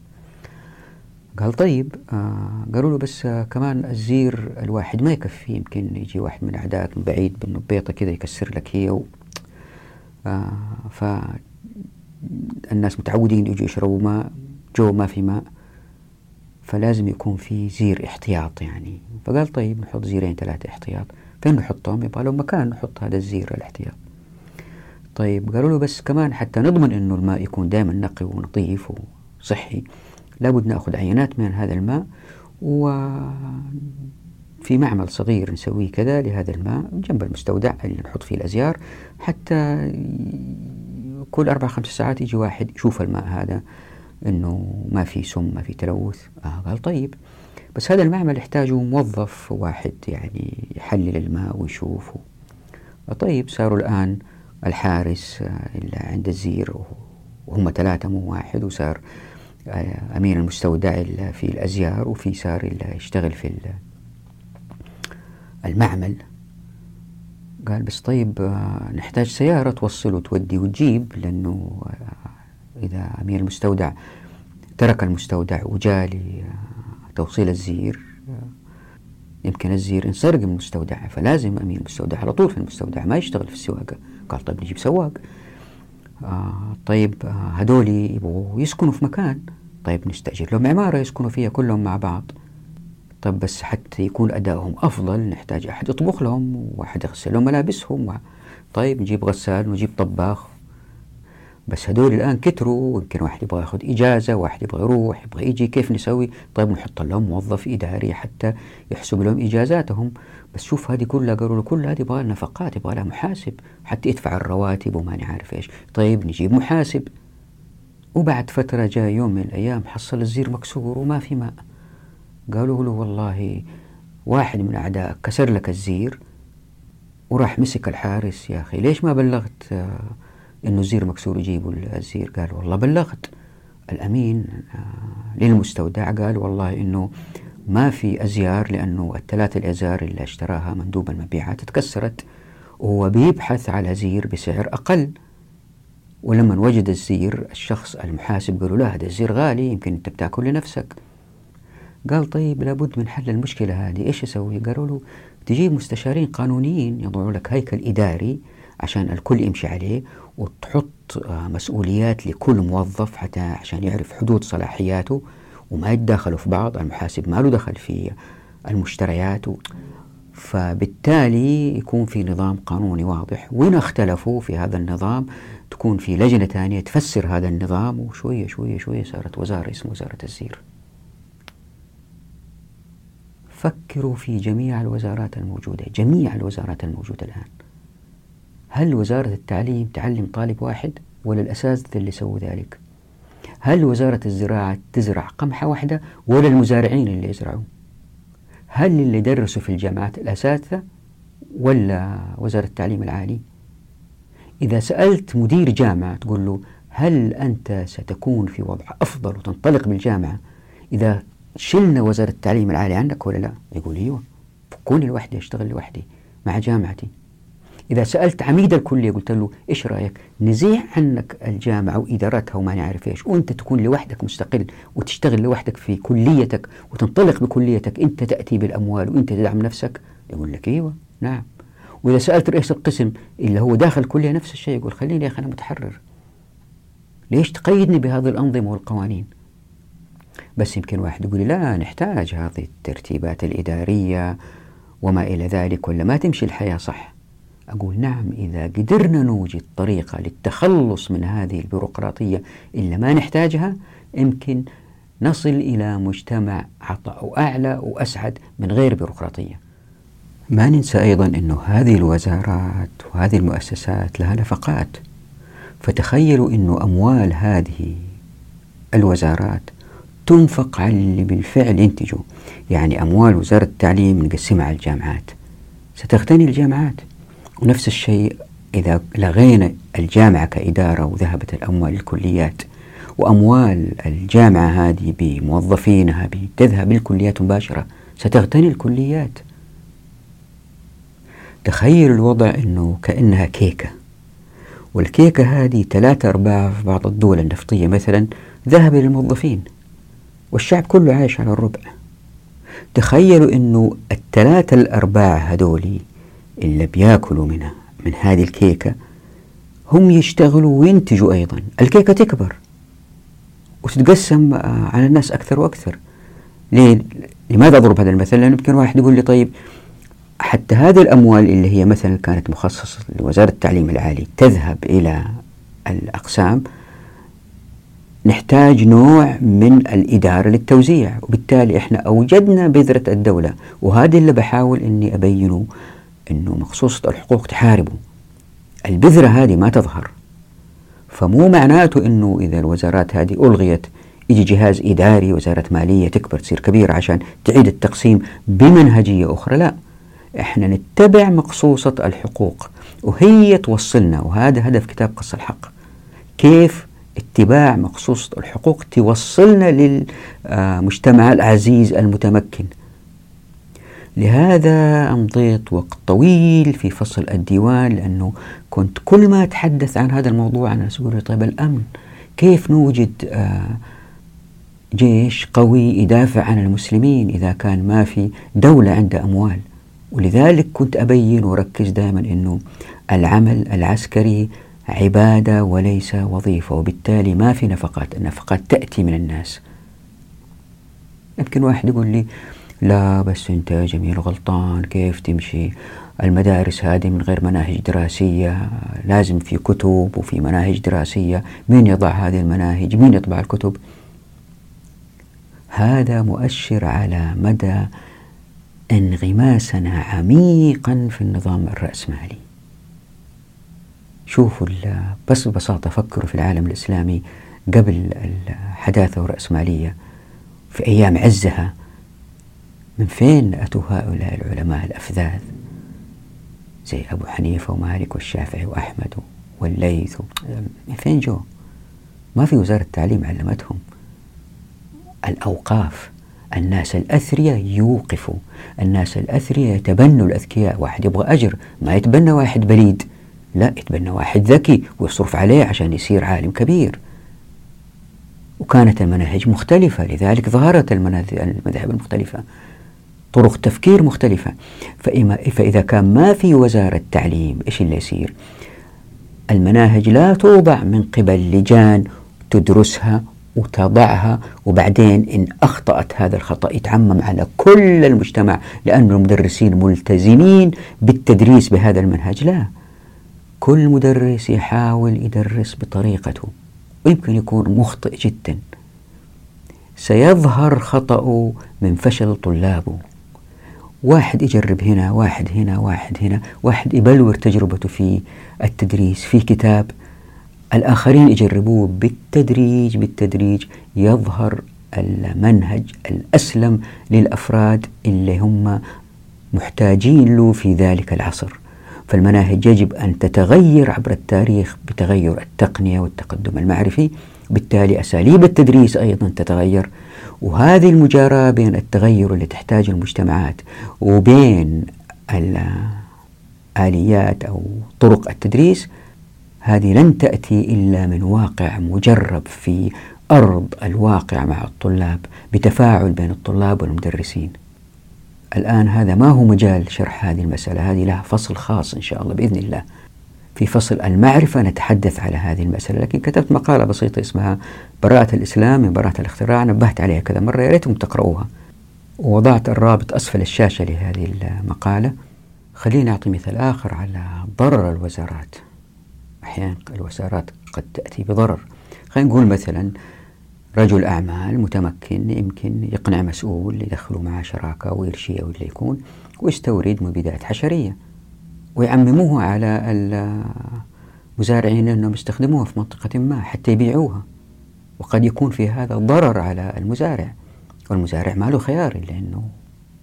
قال طيب آه قالوا له بس آه كمان الزير الواحد ما يكفي يمكن يجي واحد من أعداك من بعيد بيضة كذا يكسر لك هي و آه ف الناس متعودين يجوا يشربوا ماء جو ما في ماء. فلازم يكون في زير احتياط يعني. فقال طيب نحط زيرين ثلاثة احتياط. فين نحطهم؟ يبغى لهم مكان نحط هذا الزير الاحتياط. طيب قالوا له بس كمان حتى نضمن إنه الماء يكون دائما نقي ونظيف وصحي. لابد نأخذ عينات من هذا الماء وفي معمل صغير نسويه كذا لهذا الماء جنب المستودع اللي نحط فيه الأزيار. حتى كل أربع خمس ساعات يجي واحد يشوف الماء هذا. إنه ما في سم ما في تلوث. آه قال طيب. بس هذا المعمل يحتاج موظف واحد يعني يحلل الماء ويشوف. طيب صاروا الآن الحارس اللي عند الزير وهم ثلاثة مو واحد وصار أمين المستودع في الأزيار وفي صار اللي يشتغل في المعمل. قال بس طيب نحتاج سيارة توصل وتودي وتجيب لأنه إذا أمين المستودع ترك المستودع وجاء توصيل الزير. يمكن الزير انسرق من المستودع فلازم أمين المستودع على طول في المستودع ما يشتغل في السواقة. قال طيب نجيب سواق. آه طيب آه هذول يبغوا يسكنوا في مكان. طيب نستأجر لهم عمارة يسكنوا فيها كلهم مع بعض. طيب بس حتى يكون أدائهم أفضل نحتاج أحد يطبخ لهم وأحد يغسل لهم ملابسهم. طيب نجيب غسال ونجيب طباخ. بس هدول الآن كتروا يمكن واحد يبغى ياخذ إجازة واحد يبغى يروح يبغى يجي كيف نسوي؟ طيب نحط لهم موظف إداري حتى يحسب لهم إجازاتهم. بس شوف هذه كلها قالوا له كل هذه يبغى لها نفقات يبغى لها محاسب حتى يدفع الرواتب وما نعرف إيش. طيب نجيب محاسب. وبعد فترة جاء يوم من الأيام حصل الزير مكسور وما في ماء. قالوا له والله واحد من أعدائك كسر لك الزير وراح مسك الحارس. يا أخي ليش ما بلغت آه انه الزير مكسور يجيبوا الزير قال والله بلغت. الأمين آه، للمستودع قال والله إنه ما في أزيار لأنه الثلاثة الأزيار اللي اشتراها مندوب المبيعات تكسرت وهو بيبحث على زير بسعر أقل. ولما وجد الزير الشخص المحاسب قالوا لا هذا الزير غالي يمكن أنت بتأكل لنفسك. قال طيب لابد من حل المشكلة هذه. إيش أسوي؟ قالوا له تجيب مستشارين قانونيين يضعوا لك هيكل إداري عشان الكل يمشي عليه وتحط آه، مسؤوليات لكل موظف حتى عشان يعرف حدود صلاحياته وما يتداخلوا في بعض المحاسب ما له دخل في المشتريات فبالتالي يكون في نظام قانوني واضح. وين اختلفوا في هذا النظام؟ تكون في لجنة ثانية تفسر هذا النظام وشوية شوية شوية صارت وزارة اسمها وزارة الزير. فكروا في جميع الوزارات الموجودة جميع الوزارات الموجودة الآن. هل وزارة التعليم تعلم طالب واحد ولا الأساتذة اللي سووا ذلك؟ هل وزارة الزراعة تزرع قمحة واحدة ولا المزارعين اللي يزرعوا هل اللي درسوا في الجامعات الأساتذة ولا وزارة التعليم العالي؟ إذا سألت مدير جامعة تقول له هل أنت ستكون في وضع أفضل وتنطلق بالجامعة إذا شلنا وزارة التعليم العالي عنك ولا لا؟ يقول أيوة كوني لوحدي أشتغل لوحدي مع جامعتي. إذا سألت عميد الكلية قلت له إيش رأيك نزيع عنك الجامعة وإدارتها وما نعرف إيش؟ وأنت تكون لوحدك مستقل وتشتغل لوحدك في كليتك وتنطلق بكليتك أنت تأتي بالأموال وأنت تدعم نفسك؟ يقول لك أيوة نعم. وإذا سألت رئيس القسم اللي هو داخل الكلية نفس الشيء يقول خليني يا أخي أنا متحرر. ليش تقيدني بهذه الأنظمة والقوانين؟ بس يمكن واحد يقول لا نحتاج هذه الترتيبات الإدارية وما إلى ذلك ولا ما تمشي الحياة صح. أقول نعم إذا قدرنا نوجد طريقة للتخلص من هذه البيروقراطية إلا ما نحتاجها يمكن نصل إلى مجتمع عطاء أعلى وأسعد من غير بيروقراطية. ما ننسى أيضا أنه هذه الوزارات وهذه المؤسسات لها نفقات. فتخيلوا أنه أموال هذه الوزارات تنفق على اللي بالفعل ينتجوا يعني أموال وزارة التعليم نقسمها على الجامعات. ستغتني الجامعات. ونفس الشيء إذا لغينا الجامعة كإدارة وذهبت الأموال للكليات وأموال الجامعة هذه بموظفينها تذهب للكليات مباشرة ستغتني الكليات. تخيل الوضع أنه كأنها كيكة. والكيكة هذه ثلاثة أرباع في بعض الدول النفطية مثلا ذهب للموظفين والشعب كله عايش على الربع. تخيلوا أنه الثلاثة الأرباع هذولي اللي بياكلوا منها من هذه الكيكة هم يشتغلوا وينتجوا أيضا الكيكة تكبر وتتقسم آه، على الناس أكثر وأكثر ليه؟ لماذا أضرب هذا المثل؟ لأنه يمكن واحد يقول لي طيب حتى هذه الأموال اللي هي مثلا كانت مخصصة لوزارة التعليم العالي تذهب إلى الأقسام نحتاج نوع من الإدارة للتوزيع وبالتالي إحنا أوجدنا بذرة الدولة وهذا اللي بحاول أني أبينه أنه مخصوصة الحقوق تحاربه. البذرة هذه ما تظهر. فمو معناته أنه إذا الوزارات هذه ألغيت يجي جهاز إداري وزارة مالية تكبر تصير كبيرة عشان تعيد التقسيم بمنهجية أخرى. لا إحنا نتبع مقصوصة الحقوق وهي توصلنا وهذا هدف كتاب قص الحق. كيف اتباع مقصوصة الحقوق توصلنا للمجتمع العزيز المتمكن؟ لهذا أمضيت وقت طويل في فصل الديوان لأنه كنت كل ما أتحدث عن هذا الموضوع أنا أقول طيب الأمن كيف نوجد آه، جيش قوي يدافع عن المسلمين إذا كان ما في دولة عندها أموال؟ ولذلك كنت أبين وركز دائما أنه العمل العسكري عبادة وليس وظيفة وبالتالي ما في نفقات النفقات تأتي من الناس. يمكن واحد يقول لي لا بس يا جميل غلطان كيف تمشي؟ المدارس هذه من غير مناهج دراسية لازم في كتب وفي مناهج دراسية. مين يضع هذه المناهج؟ مين يطبع الكتب؟ هذا مؤشر على مدى انغماسنا عميقا في النظام الرأسمالي. شوفوا بس ببساطة فكروا في العالم الإسلامي قبل الحداثة والرأسمالية في أيام عزها. من فين أتوا هؤلاء العلماء الأفذاذ؟ زي أبو حنيفة ومالك والشافعي وأحمد والليث من فين جو؟ ما في وزارة التعليم علمتهم. الأوقاف الناس الأثرياء يوقفوا. الناس الأثرياء يتبنوا الأذكياء. واحد يبغى أجر ما يتبنى واحد بليد. لا يتبنى واحد ذكي ويصرف عليه عشان يصير عالم كبير. وكانت المناهج مختلفة لذلك ظهرت المذاهب المختلفة. طرق تفكير مختلفة. فإذا كان ما في وزارة تعليم إيش اللي يصير؟ المناهج لا توضع من قبل لجان تدرسها وتضعها وبعدين إن أخطأت هذا الخطأ يتعمم على كل المجتمع لأن المدرسين ملتزمين بالتدريس بهذا المنهج. لا. كل مدرس يحاول يدرس بطريقته ويمكن يكون مخطئ جدا. سيظهر خطأه من فشل طلابه. واحد يجرب هنا واحد هنا واحد هنا واحد يبلور تجربته في التدريس في كتاب. الآخرين يجربوه بالتدريج بالتدريج يظهر المنهج الأسلم للأفراد اللي هم محتاجين له في ذلك العصر. فالمناهج يجب أن تتغير عبر التاريخ بتغير التقنية والتقدم المعرفي. بالتالي أساليب التدريس أيضا تتغير وهذه المجاراة بين التغير اللي تحتاجه المجتمعات وبين الآليات أو طرق التدريس هذه لن تأتي إلا من واقع مجرب في أرض الواقع مع الطلاب بتفاعل بين الطلاب والمدرسين. الآن هذا ما هو مجال شرح هذه المسألة هذه لها فصل خاص إن شاء الله بإذن الله. في فصل المعرفة نتحدث على هذه المسألة. لكن كتبت مقالة بسيطة اسمها براءة الإسلام من براءة الاختراع. نبهت عليها كذا مرة يا ريتكم تقرؤوها. ووضعت الرابط أسفل الشاشة لهذه المقالة. خليني أعطي مثال آخر على ضرر الوزارات. أحيانا الوزارات قد تأتي بضرر. خلينا نقول مثلا رجل أعمال متمكن يمكن يقنع مسؤول يدخله معه شراكة ويرشيه ولا يكون ويستورد مبيدات حشرية. ويعمموها على المزارعين أنهم يستخدموها في منطقة ما حتى يبيعوها. وقد يكون في هذا ضرر على المزارع والمزارع ما له خيار إلا أنه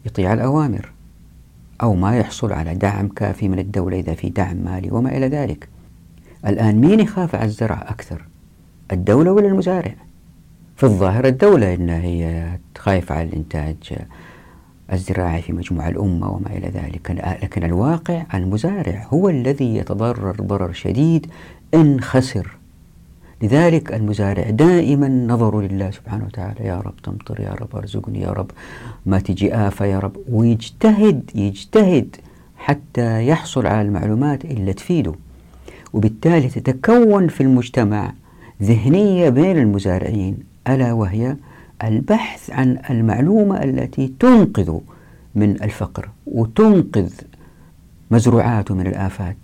يطيع الأوامر أو ما يحصل على دعم كافي من الدولة إذا في دعم مالي وما إلى ذلك. الآن مين يخاف على الزرع أكثر الدولة ولا المزارع؟ في الظاهر الدولة إنها هي خايفة على الإنتاج الزراعي في مجموع الأمة وما إلى ذلك. لكن الواقع المزارع هو الذي يتضرر ضرر شديد إن خسر. لذلك المزارع دائما نظره لله سبحانه وتعالى. يا رب تمطر يا رب أرزقني يا رب ما تجي آفة يا رب. ويجتهد يجتهد حتى يحصل على المعلومات اللي تفيده. وبالتالي تتكون في المجتمع ذهنية بين المزارعين ألا وهي البحث عن المعلومة التي تنقذ من الفقر وتنقذ مزروعاته من الآفات.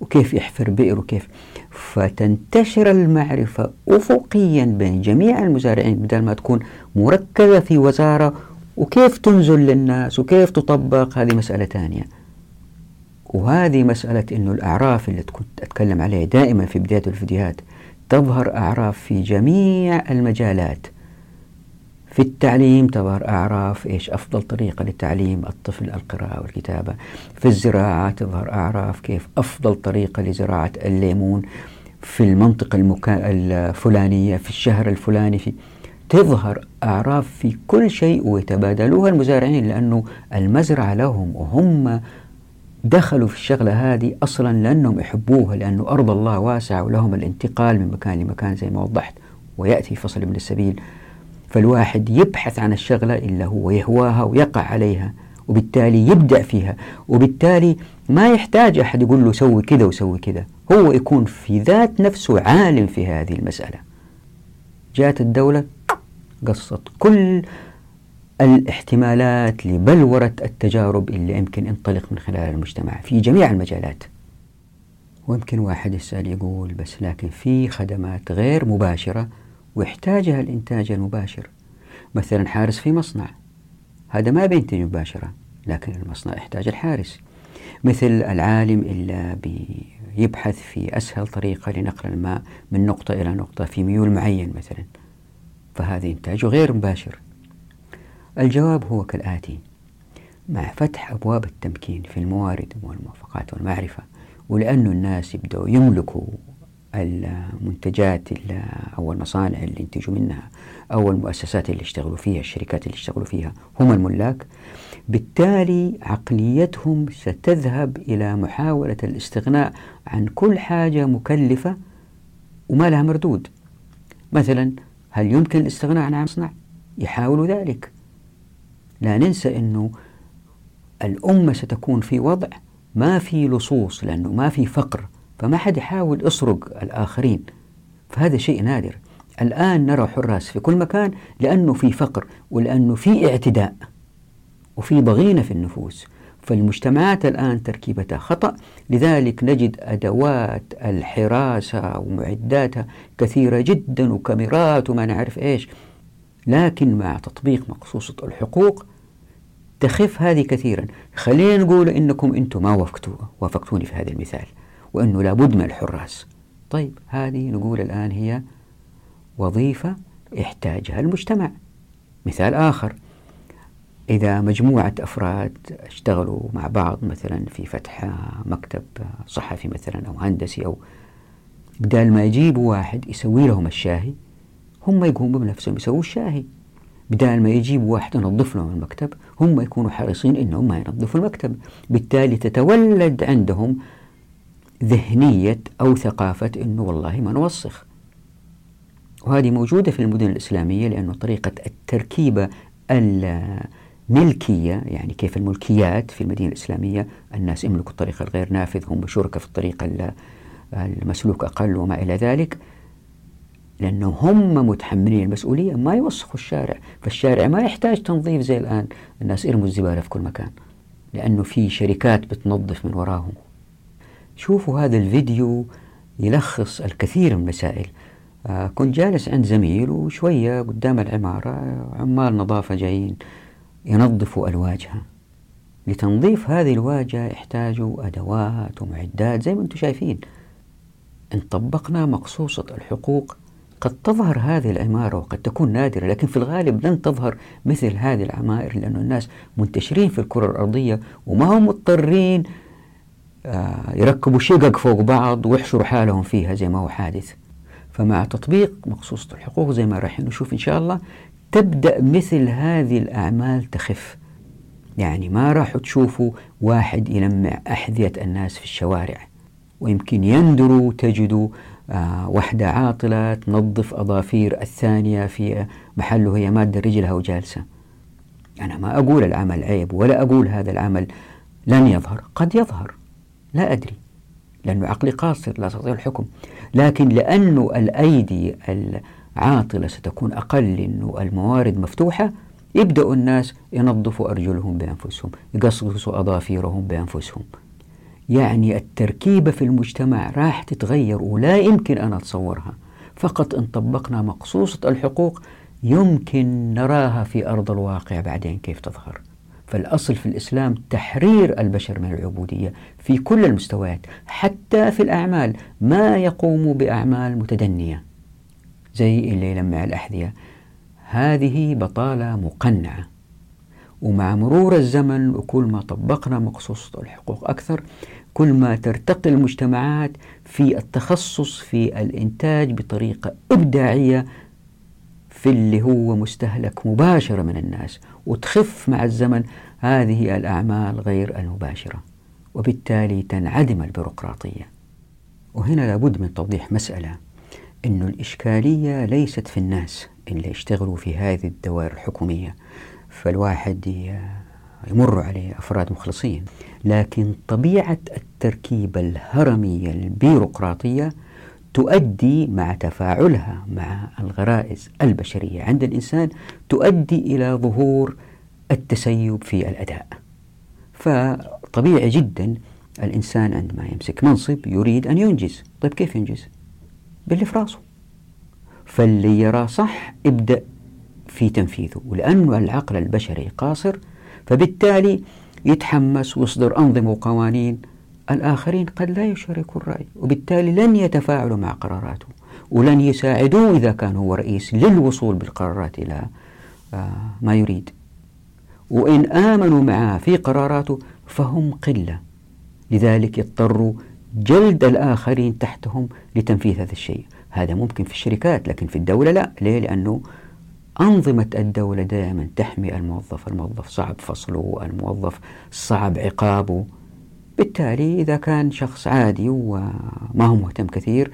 وكيف يحفر بئر وكيف؟ فتنتشر المعرفة أفقيا بين جميع المزارعين بدل ما تكون مركزة في وزارة وكيف تنزل للناس وكيف تطبق. هذه مسألة ثانية. وهذه مسألة أنه الأعراف اللي كنت أتكلم عليها دائما في بداية الفيديوهات تظهر أعراف في جميع المجالات. في التعليم تظهر أعراف إيش أفضل طريقة لتعليم؟ الطفل القراءة والكتابة. في الزراعة تظهر أعراف كيف أفضل طريقة لزراعة الليمون في المنطقة المكا... الفلانية في الشهر الفلاني في تظهر أعراف في كل شيء ويتبادلوها المزارعين لأنه المزرعة لهم وهم دخلوا في الشغلة هذه أصلا لأنهم يحبوها لأنه أرض الله واسعة ولهم الانتقال من مكان لمكان زي ما وضحت ويأتي فصل من السبيل. فالواحد يبحث عن الشغلة إلا هو يهواها ويقع عليها وبالتالي يبدع فيها وبالتالي ما يحتاج أحد يقول له سوي كذا وسوي كذا هو يكون في ذات نفسه عالم في هذه المسألة. جاءت الدولة قصت كل الاحتمالات لبلورة التجارب اللي يمكن ينطلق من خلال المجتمع في جميع المجالات. ويمكن واحد يسأل يقول بس لكن في خدمات غير مباشرة ويحتاجها الإنتاج المباشر. مثلا حارس في مصنع. هذا ما بينتج مباشرة لكن المصنع يحتاج الحارس. مثل العالم اللي بيبحث في أسهل طريقة لنقل الماء من نقطة إلى نقطة في ميول معين مثلا. فهذا إنتاجه غير مباشر. الجواب هو كالآتي. مع فتح أبواب التمكين في الموارد والموافقات والمعرفة ولأن الناس يبدأوا يملكوا المنتجات أو المصانع اللي ينتجوا منها أو المؤسسات اللي يشتغلوا فيها الشركات اللي يشتغلوا فيها هم الملاك. بالتالي عقليتهم ستذهب إلى محاولة الاستغناء عن كل حاجة مكلفة وما لها مردود. مثلا هل يمكن الاستغناء عن مصنع؟ يحاولوا ذلك. لا ننسى أنه الأمة ستكون في وضع ما في لصوص لأنه ما في فقر. فما حد يحاول يسرق الآخرين فهذا شيء نادر. الآن نرى حراس في كل مكان لأنه في فقر ولأنه في اعتداء وفي ضغينة في النفوس. فالمجتمعات الآن تركيبتها خطأ لذلك نجد أدوات الحراسة ومعداتها كثيرة جدا وكاميرات وما نعرف إيش. لكن مع تطبيق مقصوصة الحقوق تخف هذه كثيرا. خلينا نقول إنكم أنتم ما وافقتوا وافقتوني في هذا المثال. وأنه لابد من الحراس. طيب هذه نقول الآن هي وظيفة يحتاجها المجتمع. مثال آخر إذا مجموعة أفراد اشتغلوا مع بعض مثلا في فتح مكتب صحفي مثلا أو هندسي أو بدال ما يجيبوا واحد يسوي لهم الشاهي هم يقوموا بنفسهم يسووا الشاهي. بدال ما يجيبوا واحد ينظف لهم المكتب هم يكونوا حريصين إنهم ما ينظفوا المكتب. بالتالي تتولد عندهم ذهنية أو ثقافة أنه والله ما نوسخ. وهذه موجودة في المدن الإسلامية لأنه طريقة التركيبة الملكية يعني كيف الملكيات في المدينة الإسلامية الناس يملكوا الطريق الغير نافذ هم شركة في الطريق المسلوك أقل وما إلى ذلك لأنه هم متحملين المسؤولية ما يوسخوا الشارع. فالشارع ما يحتاج تنظيف زي الآن. الناس يرموا الزبالة في كل مكان لأنه في شركات بتنظف من وراهم. شوفوا هذا الفيديو يلخص الكثير من المسائل آه كنت جالس عند زميل وشوية قدام العمارة عمال نظافة جايين ينظفوا الواجهة لتنظيف هذه الواجهة يحتاجوا أدوات ومعدات زي ما أنتم شايفين. إن طبقنا مقصوصة الحقوق قد تظهر هذه العمارة وقد تكون نادرة لكن في الغالب لن تظهر مثل هذه العمائر لأن الناس منتشرين في الكرة الأرضية وما هم مضطرين يركبوا شقق فوق بعض ويحشروا حالهم فيها زي ما هو حادث. فمع تطبيق مقصوصة الحقوق زي ما راح نشوف إن شاء الله تبدأ مثل هذه الأعمال تخف. يعني ما راح تشوفوا واحد يلمع أحذية الناس في الشوارع. ويمكن يندروا تجدوا آه وحدة عاطلة تنظف أظافير الثانية في محله هي مادة رجلها وجالسة. أنا ما أقول العمل عيب ولا أقول هذا العمل لن يظهر. قد يظهر. لا أدري لأنه عقلي قاصر لا أستطيع الحكم. لكن لأنه الأيدي العاطلة ستكون أقل لأنه الموارد مفتوحة يبدأ الناس ينظفوا أرجلهم بأنفسهم يقصقصوا أظافيرهم بأنفسهم. يعني التركيبة في المجتمع راح تتغير ولا يمكن أن أتصورها. فقط إن طبقنا مقصوصة الحقوق يمكن نراها في أرض الواقع بعدين كيف تظهر؟ فالأصل في الإسلام تحرير البشر من العبودية في كل المستويات حتى في الأعمال. ما يقوم بأعمال متدنية زي اللي يلمع الأحذية. هذه بطالة مقنعة ومع مرور الزمن وكل ما طبقنا مقصوصة الحقوق أكثر كل ما ترتقي المجتمعات في التخصص في الإنتاج بطريقة إبداعية في اللي هو مستهلك مباشرة من الناس. وتخف مع الزمن. هذه الأعمال غير المباشرة وبالتالي تنعدم البيروقراطية. وهنا لابد من توضيح مسألة أن الإشكالية ليست في الناس اللي يشتغلوا في هذه الدوائر الحكومية فالواحد يمر عليه أفراد مخلصين. لكن طبيعة التركيبة الهرمية البيروقراطية تؤدي مع تفاعلها مع الغرائز البشرية. عند الإنسان تؤدي إلى ظهور التسيب في الأداء. فطبيعي جدا الإنسان عندما يمسك منصب يريد أن ينجز. طيب كيف ينجز؟ باللي في راسه. فاللي يرى صح ابدأ في تنفيذه. ولأن العقل البشري قاصر فبالتالي يتحمس ويصدر أنظمة وقوانين الآخرين قد لا يشاركوا الرأي وبالتالي لن يتفاعلوا مع قراراته ولن يساعدوه إذا كان هو رئيس للوصول بالقرارات إلى آه، ما يريد. وإن آمنوا معه في قراراته فهم قلة. لذلك يضطروا جلد الآخرين تحتهم لتنفيذ هذا الشيء. هذا ممكن في الشركات لكن في الدولة لا. ليه؟ لأنه أنظمة الدولة دائما تحمي الموظف الموظف صعب فصله الموظف صعب عقابه. بالتالي إذا كان شخص عادي وما هو مهتم كثير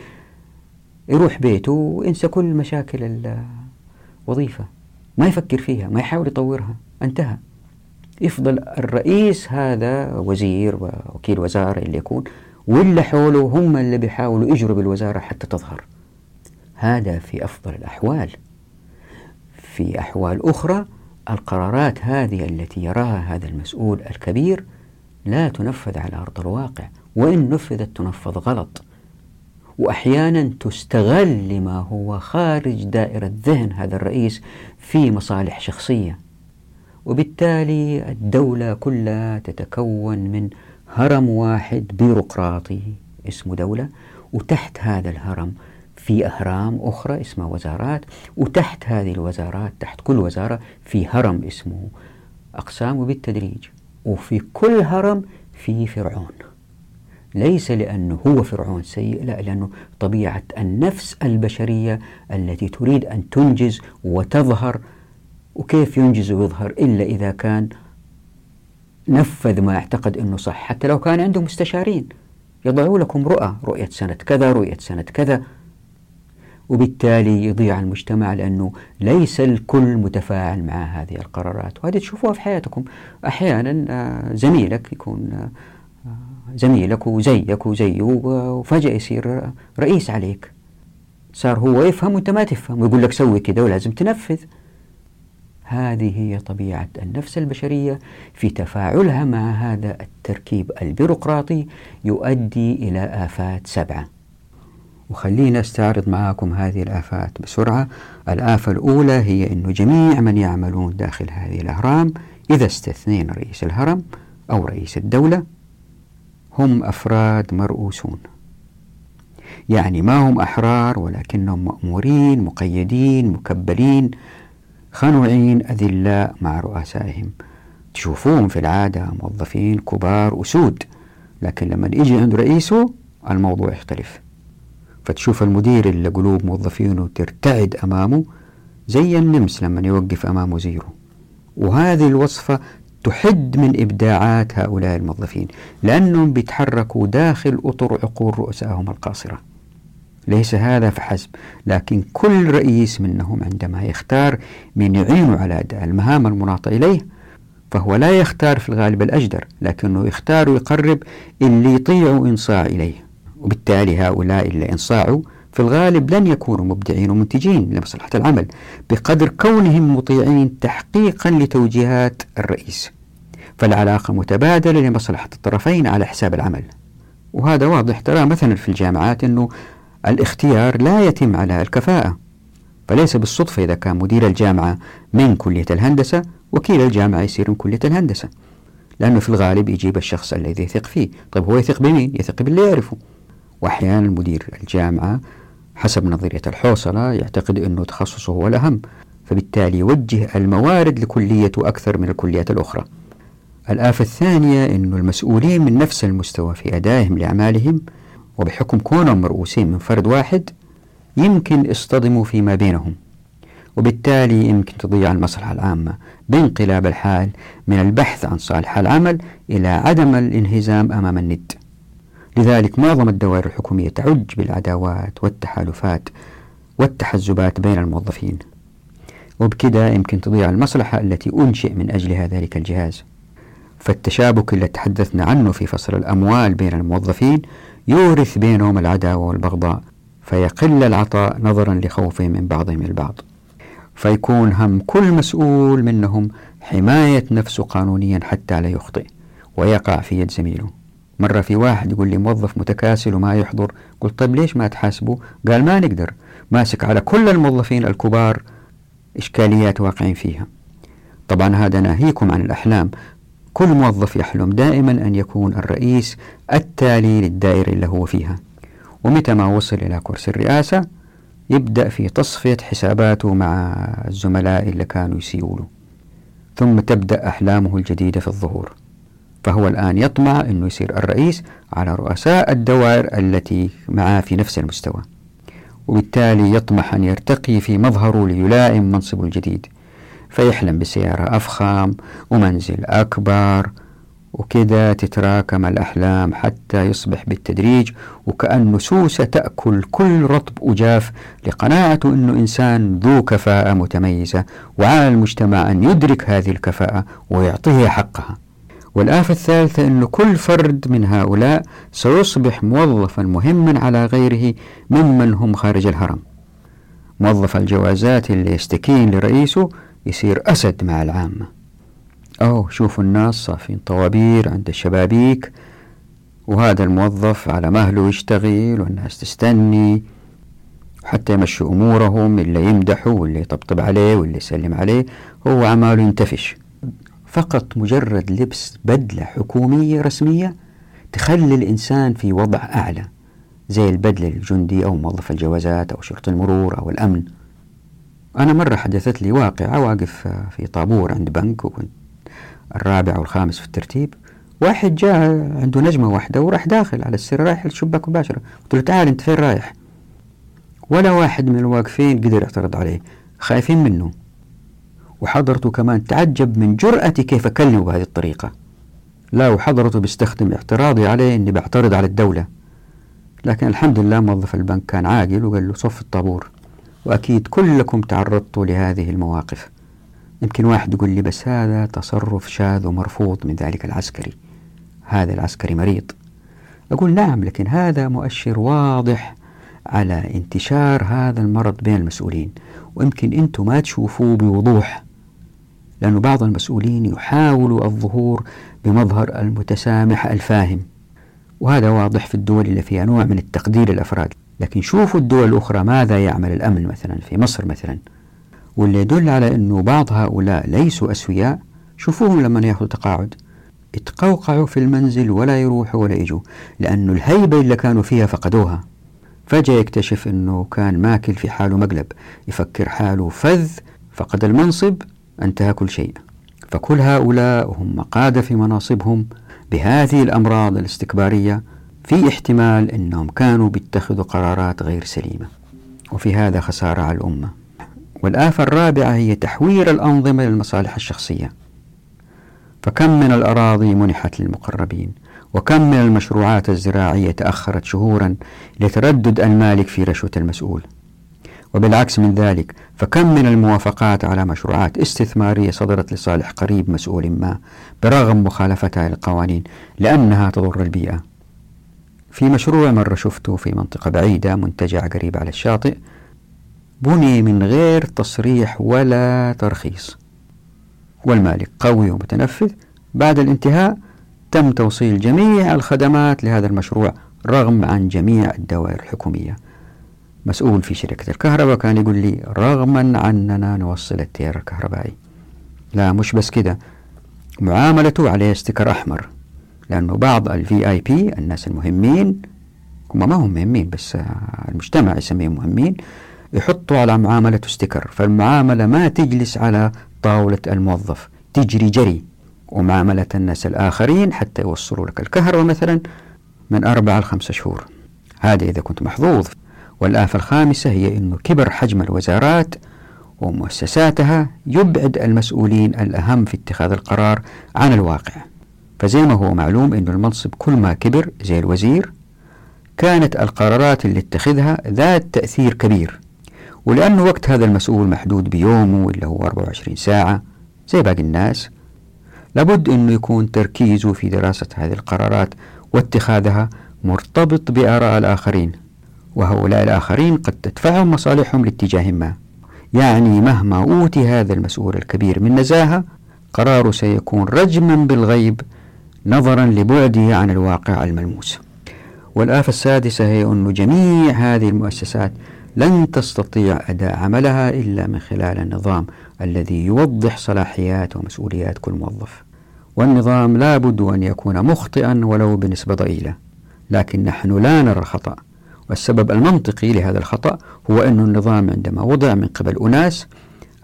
يروح بيته وينسى كل مشاكل الوظيفة. ما يفكر فيها ما يحاول يطورها. انتهى. يفضل الرئيس هذا وزير وكيل وزارة اللي يكون واللي حوله هم اللي بيحاولوا يجروا بالوزارة حتى تظهر. هذا في أفضل الأحوال. في أحوال أخرى القرارات هذه التي يراها هذا المسؤول الكبير لا تنفذ على أرض الواقع وإن نفذت تنفذ غلط. وأحيانا تستغل لما هو خارج دائرة ذهن هذا الرئيس في مصالح شخصية. وبالتالي الدولة كلها تتكون من هرم واحد بيروقراطي اسمه دولة وتحت هذا الهرم في أهرام أخرى اسمها وزارات وتحت هذه الوزارات تحت كل وزارة في هرم اسمه أقسام وبالتدريج. وفي كل هرم في فرعون. ليس لأنه هو فرعون سيء لا لأنه طبيعة النفس البشرية التي تريد أن تنجز وتظهر. وكيف ينجز ويظهر؟ إلا إذا كان نفذ ما يعتقد أنه صح. حتى لو كان عنده مستشارين يضعوا لكم رؤى رؤية سنة كذا رؤية سنة كذا. وبالتالي يضيع المجتمع لأنه ليس الكل متفاعل مع هذه القرارات. وهذه تشوفوها في حياتكم. أحيانا آه، زميلك يكون آه، زميلك وزيك وزيه وفجأة يصير رئيس عليك. صار هو يفهم وأنت ما تفهم ويقول لك سوي كذا ولازم تنفذ. هذه هي طبيعة النفس البشرية في تفاعلها مع هذا التركيب البيروقراطي يؤدي إلى آفات سبعة. وخلينا أستعرض معاكم هذه الآفات بسرعة. الآفة الأولى هي أن جميع من يعملون داخل هذه الأهرام إذا استثنينا رئيس الهرم أو رئيس الدولة هم أفراد مرؤوسون. يعني ما هم أحرار ولكنهم مأمورين مقيدين مكبلين خنوعين أذلاء مع رؤسائهم. تشوفوهم في العادة موظفين كبار أسود لكن لما يجي عند رئيسه الموضوع يختلف. فتشوف المدير اللي قلوب موظفينه ترتعد أمامه زي النمس لما يوقف أمام وزيره. وهذه الوصفة تحد من إبداعات هؤلاء الموظفين لأنهم بيتحركوا داخل أطر عقول رؤسائهم القاصرة. ليس هذا فحسب لكن كل رئيس منهم عندما يختار من يعينه على أداء المهام المناطة إليه فهو لا يختار في الغالب الأجدر لكنه يختار ويقرب اللي يطيع وينصاع إليه. وبالتالي هؤلاء اللي انصاعوا في الغالب لن يكونوا مبدعين ومنتجين لمصلحة العمل بقدر كونهم مطيعين تحقيقا لتوجيهات الرئيس. فالعلاقة متبادلة لمصلحة الطرفين على حساب العمل. وهذا واضح ترى مثلا في الجامعات أنه الاختيار لا يتم على الكفاءة. فليس بالصدفة إذا كان مدير الجامعة من كلية الهندسة وكيل الجامعة يصير من كلية الهندسة. لأنه في الغالب يجيب الشخص الذي يثق فيه. طيب هو يثق بمين؟ يثق باللي يعرفه. وأحيانا مدير الجامعة حسب نظرية الحوصلة يعتقد أنه تخصصه هو الأهم فبالتالي يوجه الموارد لكليته أكثر من الكليات الأخرى. الآفة الثانية أن المسؤولين من نفس المستوى في أدائهم لأعمالهم وبحكم كونهم مرؤوسين من فرد واحد يمكن يصطدموا فيما بينهم. وبالتالي يمكن تضيع المصلحة العامة بانقلاب الحال من البحث عن صالح العمل إلى عدم الانهزام أمام الند. لذلك معظم الدوائر الحكومية تعج بالعداوات والتحالفات والتحزبات بين الموظفين. وبكذا يمكن تضيع المصلحة التي أنشئ من أجلها ذلك الجهاز. فالتشابك اللي تحدثنا عنه في فصل الأموال بين الموظفين يورث بينهم العداوة والبغضاء فيقل العطاء نظرا لخوفهم من بعضهم البعض. فيكون هم كل مسؤول منهم حماية نفسه قانونيا حتى لا يخطئ ويقع في يد زميله. مرة في واحد يقول لي موظف متكاسل وما يحضر. قلت طيب ليش ما تحاسبه؟ قال ما نقدر. ماسك على كل الموظفين الكبار إشكاليات واقعين فيها. طبعا هذا ناهيكم عن الأحلام. كل موظف يحلم دائما أن يكون الرئيس التالي للدائرة اللي هو فيها. ومتى ما وصل إلى كرسي الرئاسة يبدأ في تصفية حساباته مع الزملاء اللي كانوا يسيئوا له ثم تبدأ أحلامه الجديدة في الظهور. فهو الآن يطمع أنه يصير الرئيس على رؤساء الدوائر التي معاه في نفس المستوى. وبالتالي يطمح أن يرتقي في مظهره ليلائم منصبه الجديد. فيحلم بسيارة أفخم ومنزل أكبر وكذا تتراكم الأحلام حتى يصبح بالتدريج وكأنه سوسة تأكل كل رطب وجاف لقناعته أنه إنسان ذو كفاءة متميزة وعلى المجتمع أن يدرك هذه الكفاءة ويعطيها حقها. والآفة الثالثة أن كل فرد من هؤلاء سيصبح موظفا مهما على غيره ممن هم خارج الهرم. موظف الجوازات اللي يستكين لرئيسه يصير أسد مع العامة. أو شوفوا الناس صافين طوابير عند الشبابيك وهذا الموظف على مهله يشتغل والناس تستني حتى يمشوا أمورهم اللي يمدحوا واللي يطبطب عليه واللي يسلم عليه هو عماله ينتفش. فقط مجرد لبس بدلة حكومية رسمية تخلي الإنسان في وضع أعلى زي البدلة الجندي أو موظف الجوازات أو شرطة المرور أو الأمن. أنا مرة حدثت لي واقعة وأقف في طابور عند بنك وكنت الرابع والخامس في الترتيب. واحد جاء عنده نجمة واحدة وراح داخل على السر رايح للشباك مباشرة. قلت له تعال أنت فين رايح؟ ولا واحد من الواقفين قدر يعترض عليه. خايفين منه. وحضرته كمان تعجب من جرأتي كيف أكلمه بهذه الطريقة. لا وحضرته بيستخدم اعتراضي عليه أني بعترض على الدولة. لكن الحمد لله موظف البنك كان عاقل وقال له صف الطابور. وأكيد كلكم تعرضتوا لهذه المواقف. يمكن واحد يقول لي بس هذا تصرف شاذ ومرفوض من ذلك العسكري. هذا العسكري مريض. أقول نعم لكن هذا مؤشر واضح على انتشار هذا المرض بين المسؤولين. ويمكن أنتم ما تشوفوه بوضوح. لأن بعض المسؤولين يحاولوا الظهور بمظهر المتسامح الفاهم. وهذا واضح في الدول اللي فيها نوع من التقدير للأفراد. لكن شوفوا الدول الأخرى ماذا يعمل الأمن مثلا في مصر مثلا. واللي يدل على أنه بعض هؤلاء ليسوا أسوياء شوفوهم لما يأخذوا تقاعد. يتقوقعوا في المنزل ولا يروحوا ولا يجوا لأنه الهيبة اللي كانوا فيها فقدوها. فجأة يكتشف أنه كان ماكل في حاله مقلب يفكر حاله فذ فقد المنصب انتهى كل شيء فكل هؤلاء وهم قادة في مناصبهم بهذه الأمراض الاستكبارية في احتمال أنهم كانوا بيتخذوا قرارات غير سليمة. وفي هذا خسارة على الأمة. والآفة الرابعة هي تحوير الأنظمة للمصالح الشخصية. فكم من الأراضي منحت للمقربين وكم من المشروعات الزراعية تأخرت شهورا لتردد المالك في رشوة المسؤول. وبالعكس من ذلك فكم من الموافقات على مشروعات استثمارية صدرت لصالح قريب مسؤول ما برغم مخالفتها للقوانين لأنها تضر البيئة. في مشروع مرة شفته في منطقة بعيدة منتجع قريب على الشاطئ بني من غير تصريح ولا ترخيص. والمالك قوي ومتنفذ. بعد الانتهاء تم توصيل جميع الخدمات لهذا المشروع رغم عن جميع الدوائر الحكومية. مسؤول في شركة الكهرباء كان يقول لي رغما عننا نوصل التيار الكهربائي. لا مش بس كده. معاملته عليه استكر أحمر لأنه بعض الفي اي بي الناس المهمين هم ما هم مهمين بس المجتمع يسميهم مهمين يحطوا على معاملته استكر فالمعاملة ما تجلس على طاولة الموظف تجري جري. ومعاملة الناس الآخرين حتى يوصلوا لك الكهرباء مثلا من أربعة لخمسة شهور. هذا إذا كنت محظوظ. والآفة الخامسة هي أنه كبر حجم الوزارات ومؤسساتها يبعد المسؤولين الأهم في اتخاذ القرار عن الواقع. فزي ما هو معلوم أن المنصب كل ما كبر زي الوزير كانت القرارات اللي اتخذها ذات تأثير كبير. ولأنه وقت هذا المسؤول محدود بيومه اللي هو 24 ساعة زي باقي الناس لابد أنه يكون تركيزه في دراسة هذه القرارات واتخاذها مرتبط بآراء الآخرين. وهؤلاء الآخرين قد تدفعهم مصالحهم لاتجاه ما. يعني مهما أوتي هذا المسؤول الكبير من نزاهة قراره سيكون رجما بالغيب نظرا لبعده عن الواقع الملموس. والآفة السادسة هي أن جميع هذه المؤسسات لن تستطيع أداء عملها إلا من خلال النظام الذي يوضح صلاحيات ومسؤوليات كل موظف. والنظام لا بد أن يكون مخطئا ولو بنسبة ضئيلة لكن نحن لا نرى الخطأ والسبب المنطقي لهذا الخطأ هو أن النظام عندما وضع من قبل أناس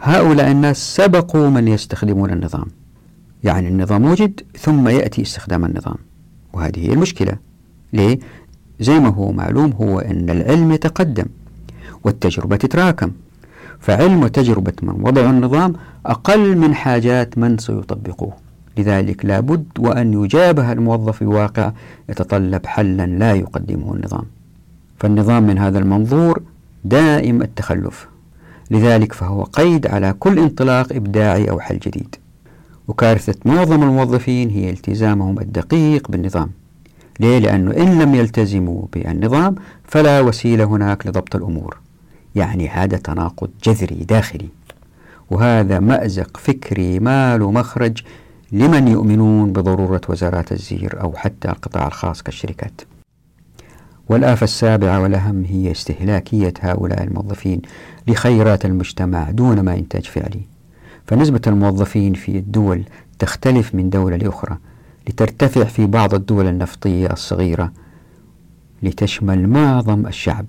هؤلاء الناس سبقوا من يستخدمون النظام. يعني النظام وجد ثم يأتي استخدام النظام. وهذه هي المشكلة. ليه؟ زي ما هو معلوم هو أن العلم يتقدم والتجربة تتراكم. فعلم وتجربة من وضعوا النظام أقل من حاجات من سيطبقوه. لذلك لابد وأن يجابه الموظف بواقع يتطلب حلا لا يقدمه النظام. فالنظام من هذا المنظور دائم التخلف. لذلك فهو قيد على كل انطلاق إبداعي أو حل جديد. وكارثة معظم الموظفين هي التزامهم الدقيق بالنظام. ليه؟ لأنه إن لم يلتزموا بالنظام فلا وسيلة هناك لضبط الأمور. يعني هذا تناقض جذري داخلي. وهذا مأزق فكري ما له مخرج لمن يؤمنون بضرورة وزارات الزير أو حتى القطاع الخاص كالشركات. والآفة السابعة والأهم هي استهلاكية هؤلاء الموظفين لخيرات المجتمع دون ما إنتاج فعلي. فنسبة الموظفين في الدول تختلف من دولة لأخرى لترتفع في بعض الدول النفطية الصغيرة لتشمل معظم الشعب.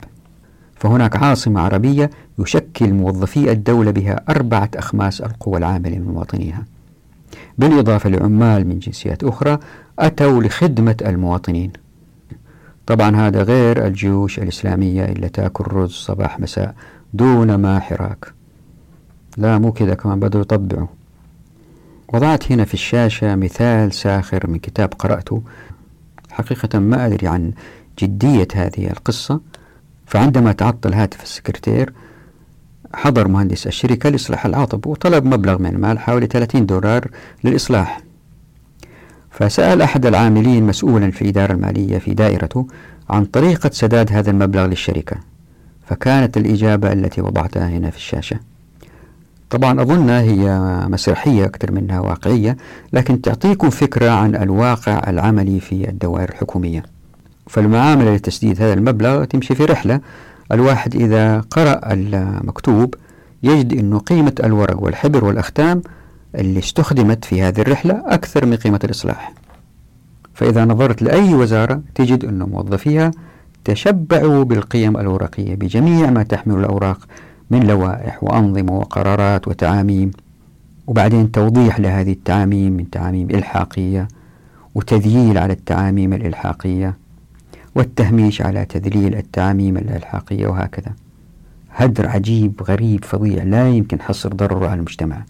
فهناك عاصمة عربية يشكل موظفي الدولة بها أربعة أخماس القوى العاملة من مواطنيها بالإضافة لعمال من جنسيات أخرى أتوا لخدمة المواطنين. طبعا هذا غير الجيوش الإسلامية اللي تأكل رز صباح مساء دون ما حراك. لا مو كذا كمان بدوا يطبعوا. وضعت هنا في الشاشة مثال ساخر من كتاب قرأته. حقيقة ما أدري عن جدية هذه القصة. فعندما تعطل هاتف السكرتير حضر مهندس الشركة لإصلاح العاطب وطلب مبلغ من المال حوالي 30 دولار للإصلاح. فسأل أحد العاملين مسؤولا في الإدارة المالية في دائرته عن طريقة سداد هذا المبلغ للشركة فكانت الإجابة التي وضعتها هنا في الشاشة. طبعا أظنها هي مسرحية أكثر منها واقعية لكن تعطيكم فكرة عن الواقع العملي في الدوائر الحكومية. فالمعاملة لتسديد هذا المبلغ تمشي في رحلة. الواحد إذا قرأ المكتوب يجد أنه قيمة الورق والحبر والأختام اللي استخدمت في هذه الرحلة أكثر من قيمة الإصلاح. فإذا نظرت لأي وزارة تجد أن موظفيها تشبعوا بالقيم الورقية بجميع ما تحمل الأوراق من لوائح وأنظمة وقرارات وتعاميم. وبعدين توضيح لهذه التعاميم من تعاميم إلحاقية وتذييل على التعاميم الإلحاقية والتهميش على تذليل التعاميم الإلحاقية وهكذا. هدر عجيب غريب فظيع لا يمكن حصر ضرره على المجتمع.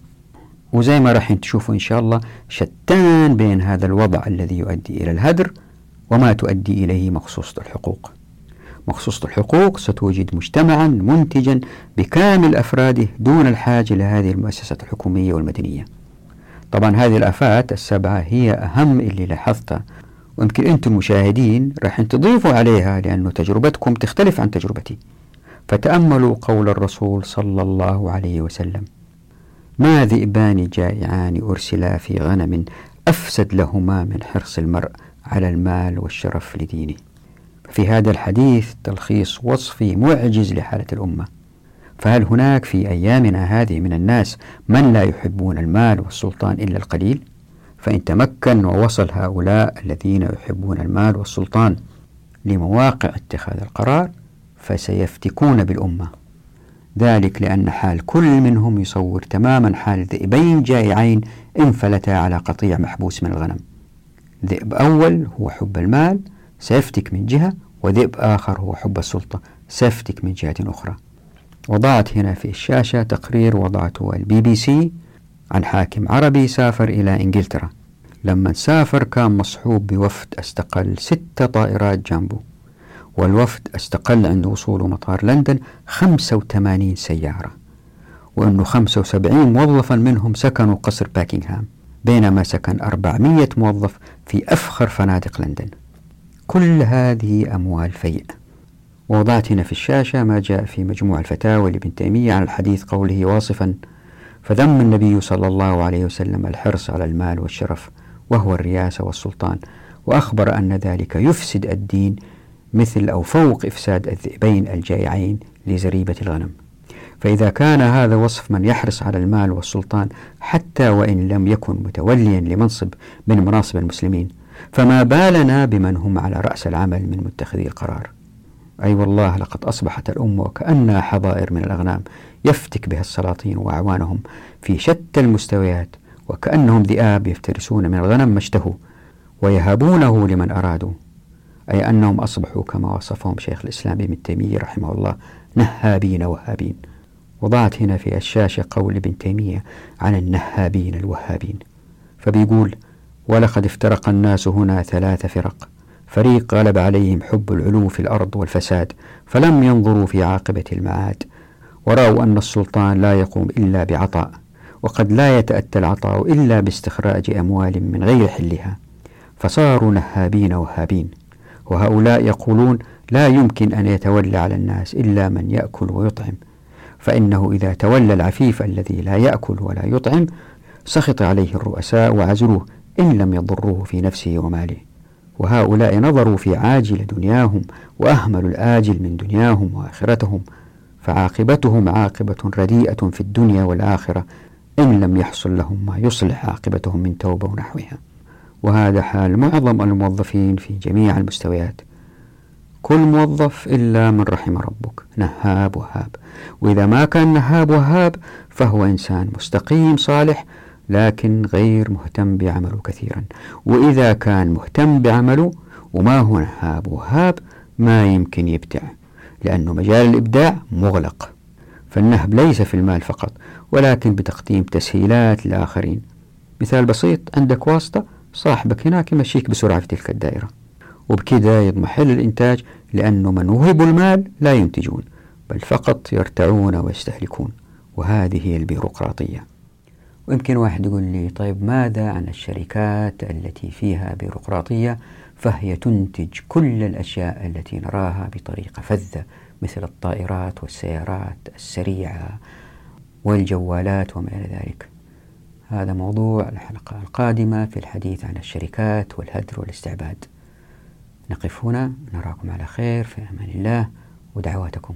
وزي ما راح تشوفوا إن شاء الله شتان بين هذا الوضع الذي يؤدي إلى الهدر وما تؤدي إليه مخصوصة الحقوق. مخصوصة الحقوق ستوجد مجتمعا منتجا بكامل أفراده دون الحاجة لهذه المؤسسات الحكومية والمدنية. طبعا هذه الآفات السبعة هي أهم اللي لاحظتها ويمكن أنتم المشاهدين راح تضيفوا عليها لأن تجربتكم تختلف عن تجربتي. فتأملوا قول الرسول صلى الله عليه وسلم ما ذئبان جائعان أرسلا في غنم أفسد لهما من حرص المرء على المال والشرف لدينه. في هذا الحديث تلخيص وصفي معجز لحالة الأمة. فهل هناك في أيامنا هذه من الناس من لا يحبون المال والسلطان إلا القليل؟ فإن تمكن ووصل هؤلاء الذين يحبون المال والسلطان لمواقع اتخاذ القرار فسيفتكون بالأمة. ذلك لأن حال كل منهم يصور تماما حال ذئبين جائعين انفلتا على قطيع محبوس من الغنم. ذئب أول هو حب المال سيفتك من جهة وذئب آخر هو حب السلطة سيفتك من جهة أخرى. وضعت هنا في الشاشة تقرير وضعته البي بي سي عن حاكم عربي سافر إلى إنجلترا. لما سافر كان مصحوب بوفد أستقل ستة طائرات جنبه والوفد استقل عند وصوله مطار لندن 85 سيارة وأنه 75 موظفا منهم سكنوا قصر باكنغهام بينما سكن 400 موظف في أفخر فنادق لندن. كل هذه أموال فيء ووضعت هنا في الشاشة ما جاء في مجموع الفتاوى لابن تيمية عن الحديث قوله واصفا فذم النبي صلى الله عليه وسلم الحرص على المال والشرف وهو الرياسة والسلطان وأخبر أن ذلك يفسد الدين مثل أو فوق إفساد الذئبين الجائعين لزريبة الغنم. فإذا كان هذا وصف من يحرص على المال والسلطان حتى وإن لم يكن متوليا لمنصب من مناصب المسلمين فما بالنا بمن هم على رأس العمل من متخذي القرار. أي أيوة والله لقد أصبحت الأمة وكأنها حظائر من الأغنام يفتك بها السلاطين وأعوانهم في شتى المستويات وكأنهم ذئاب يفترسون من الغنم ما اشتهوا ويهابونه لمن أرادوا. أي أنهم أصبحوا كما وصفهم شيخ الإسلام ابن تيمية رحمه الله نهابين وهابين. وضعت هنا في الشاشة قول ابن تيمية عن النهابين الوهابين. فبيقول ولقد افترق الناس هنا ثلاث فرق. فريق غلب عليهم حب العلو في الأرض والفساد فلم ينظروا في عاقبة المعاد. ورأوا أن السلطان لا يقوم إلا بعطاء وقد لا يتأتى العطاء إلا باستخراج أموال من غير حلها. فصاروا نهابين وهابين. وهؤلاء يقولون لا يمكن أن يتولى على الناس إلا من يأكل ويطعم. فإنه إذا تولى العفيف الذي لا يأكل ولا يطعم سخط عليه الرؤساء وعزلوه إن لم يضروه في نفسه وماله. وهؤلاء نظروا في عاجل دنياهم وأهملوا الآجل من دنياهم وآخرتهم فعاقبتهم عاقبة رديئة في الدنيا والآخرة إن لم يحصل لهم ما يصلح عاقبتهم من توبة ونحوها. وهذا حال معظم الموظفين في جميع المستويات. كل موظف إلا من رحم ربك. نهاب وهاب. وإذا ما كان نهاب وهاب فهو إنسان مستقيم صالح لكن غير مهتم بعمله كثيرا. وإذا كان مهتم بعمله وما هو نهاب وهاب ما يمكن يبدع لأنه مجال الإبداع مغلق. فالنهب ليس في المال فقط ولكن بتقديم تسهيلات للآخرين مثال بسيط عندك واسطة صاحبك هناك يمشيك بسرعة في تلك الدائرة. وبكذا يضمحل الإنتاج لأنه من وهبوا المال لا ينتجون بل فقط يرتعون ويستهلكون وهذه هي البيروقراطية. ويمكن واحد يقول لي طيب ماذا عن الشركات التي فيها بيروقراطية فهي تنتج كل الأشياء التي نراها بطريقة فذة مثل الطائرات والسيارات السريعة والجوالات وما إلى ذلك؟ هذا موضوع الحلقة القادمة في الحديث عن الشركات والهدر والاستعباد. نقف هنا نراكم على خير في أمان الله ودعواتكم.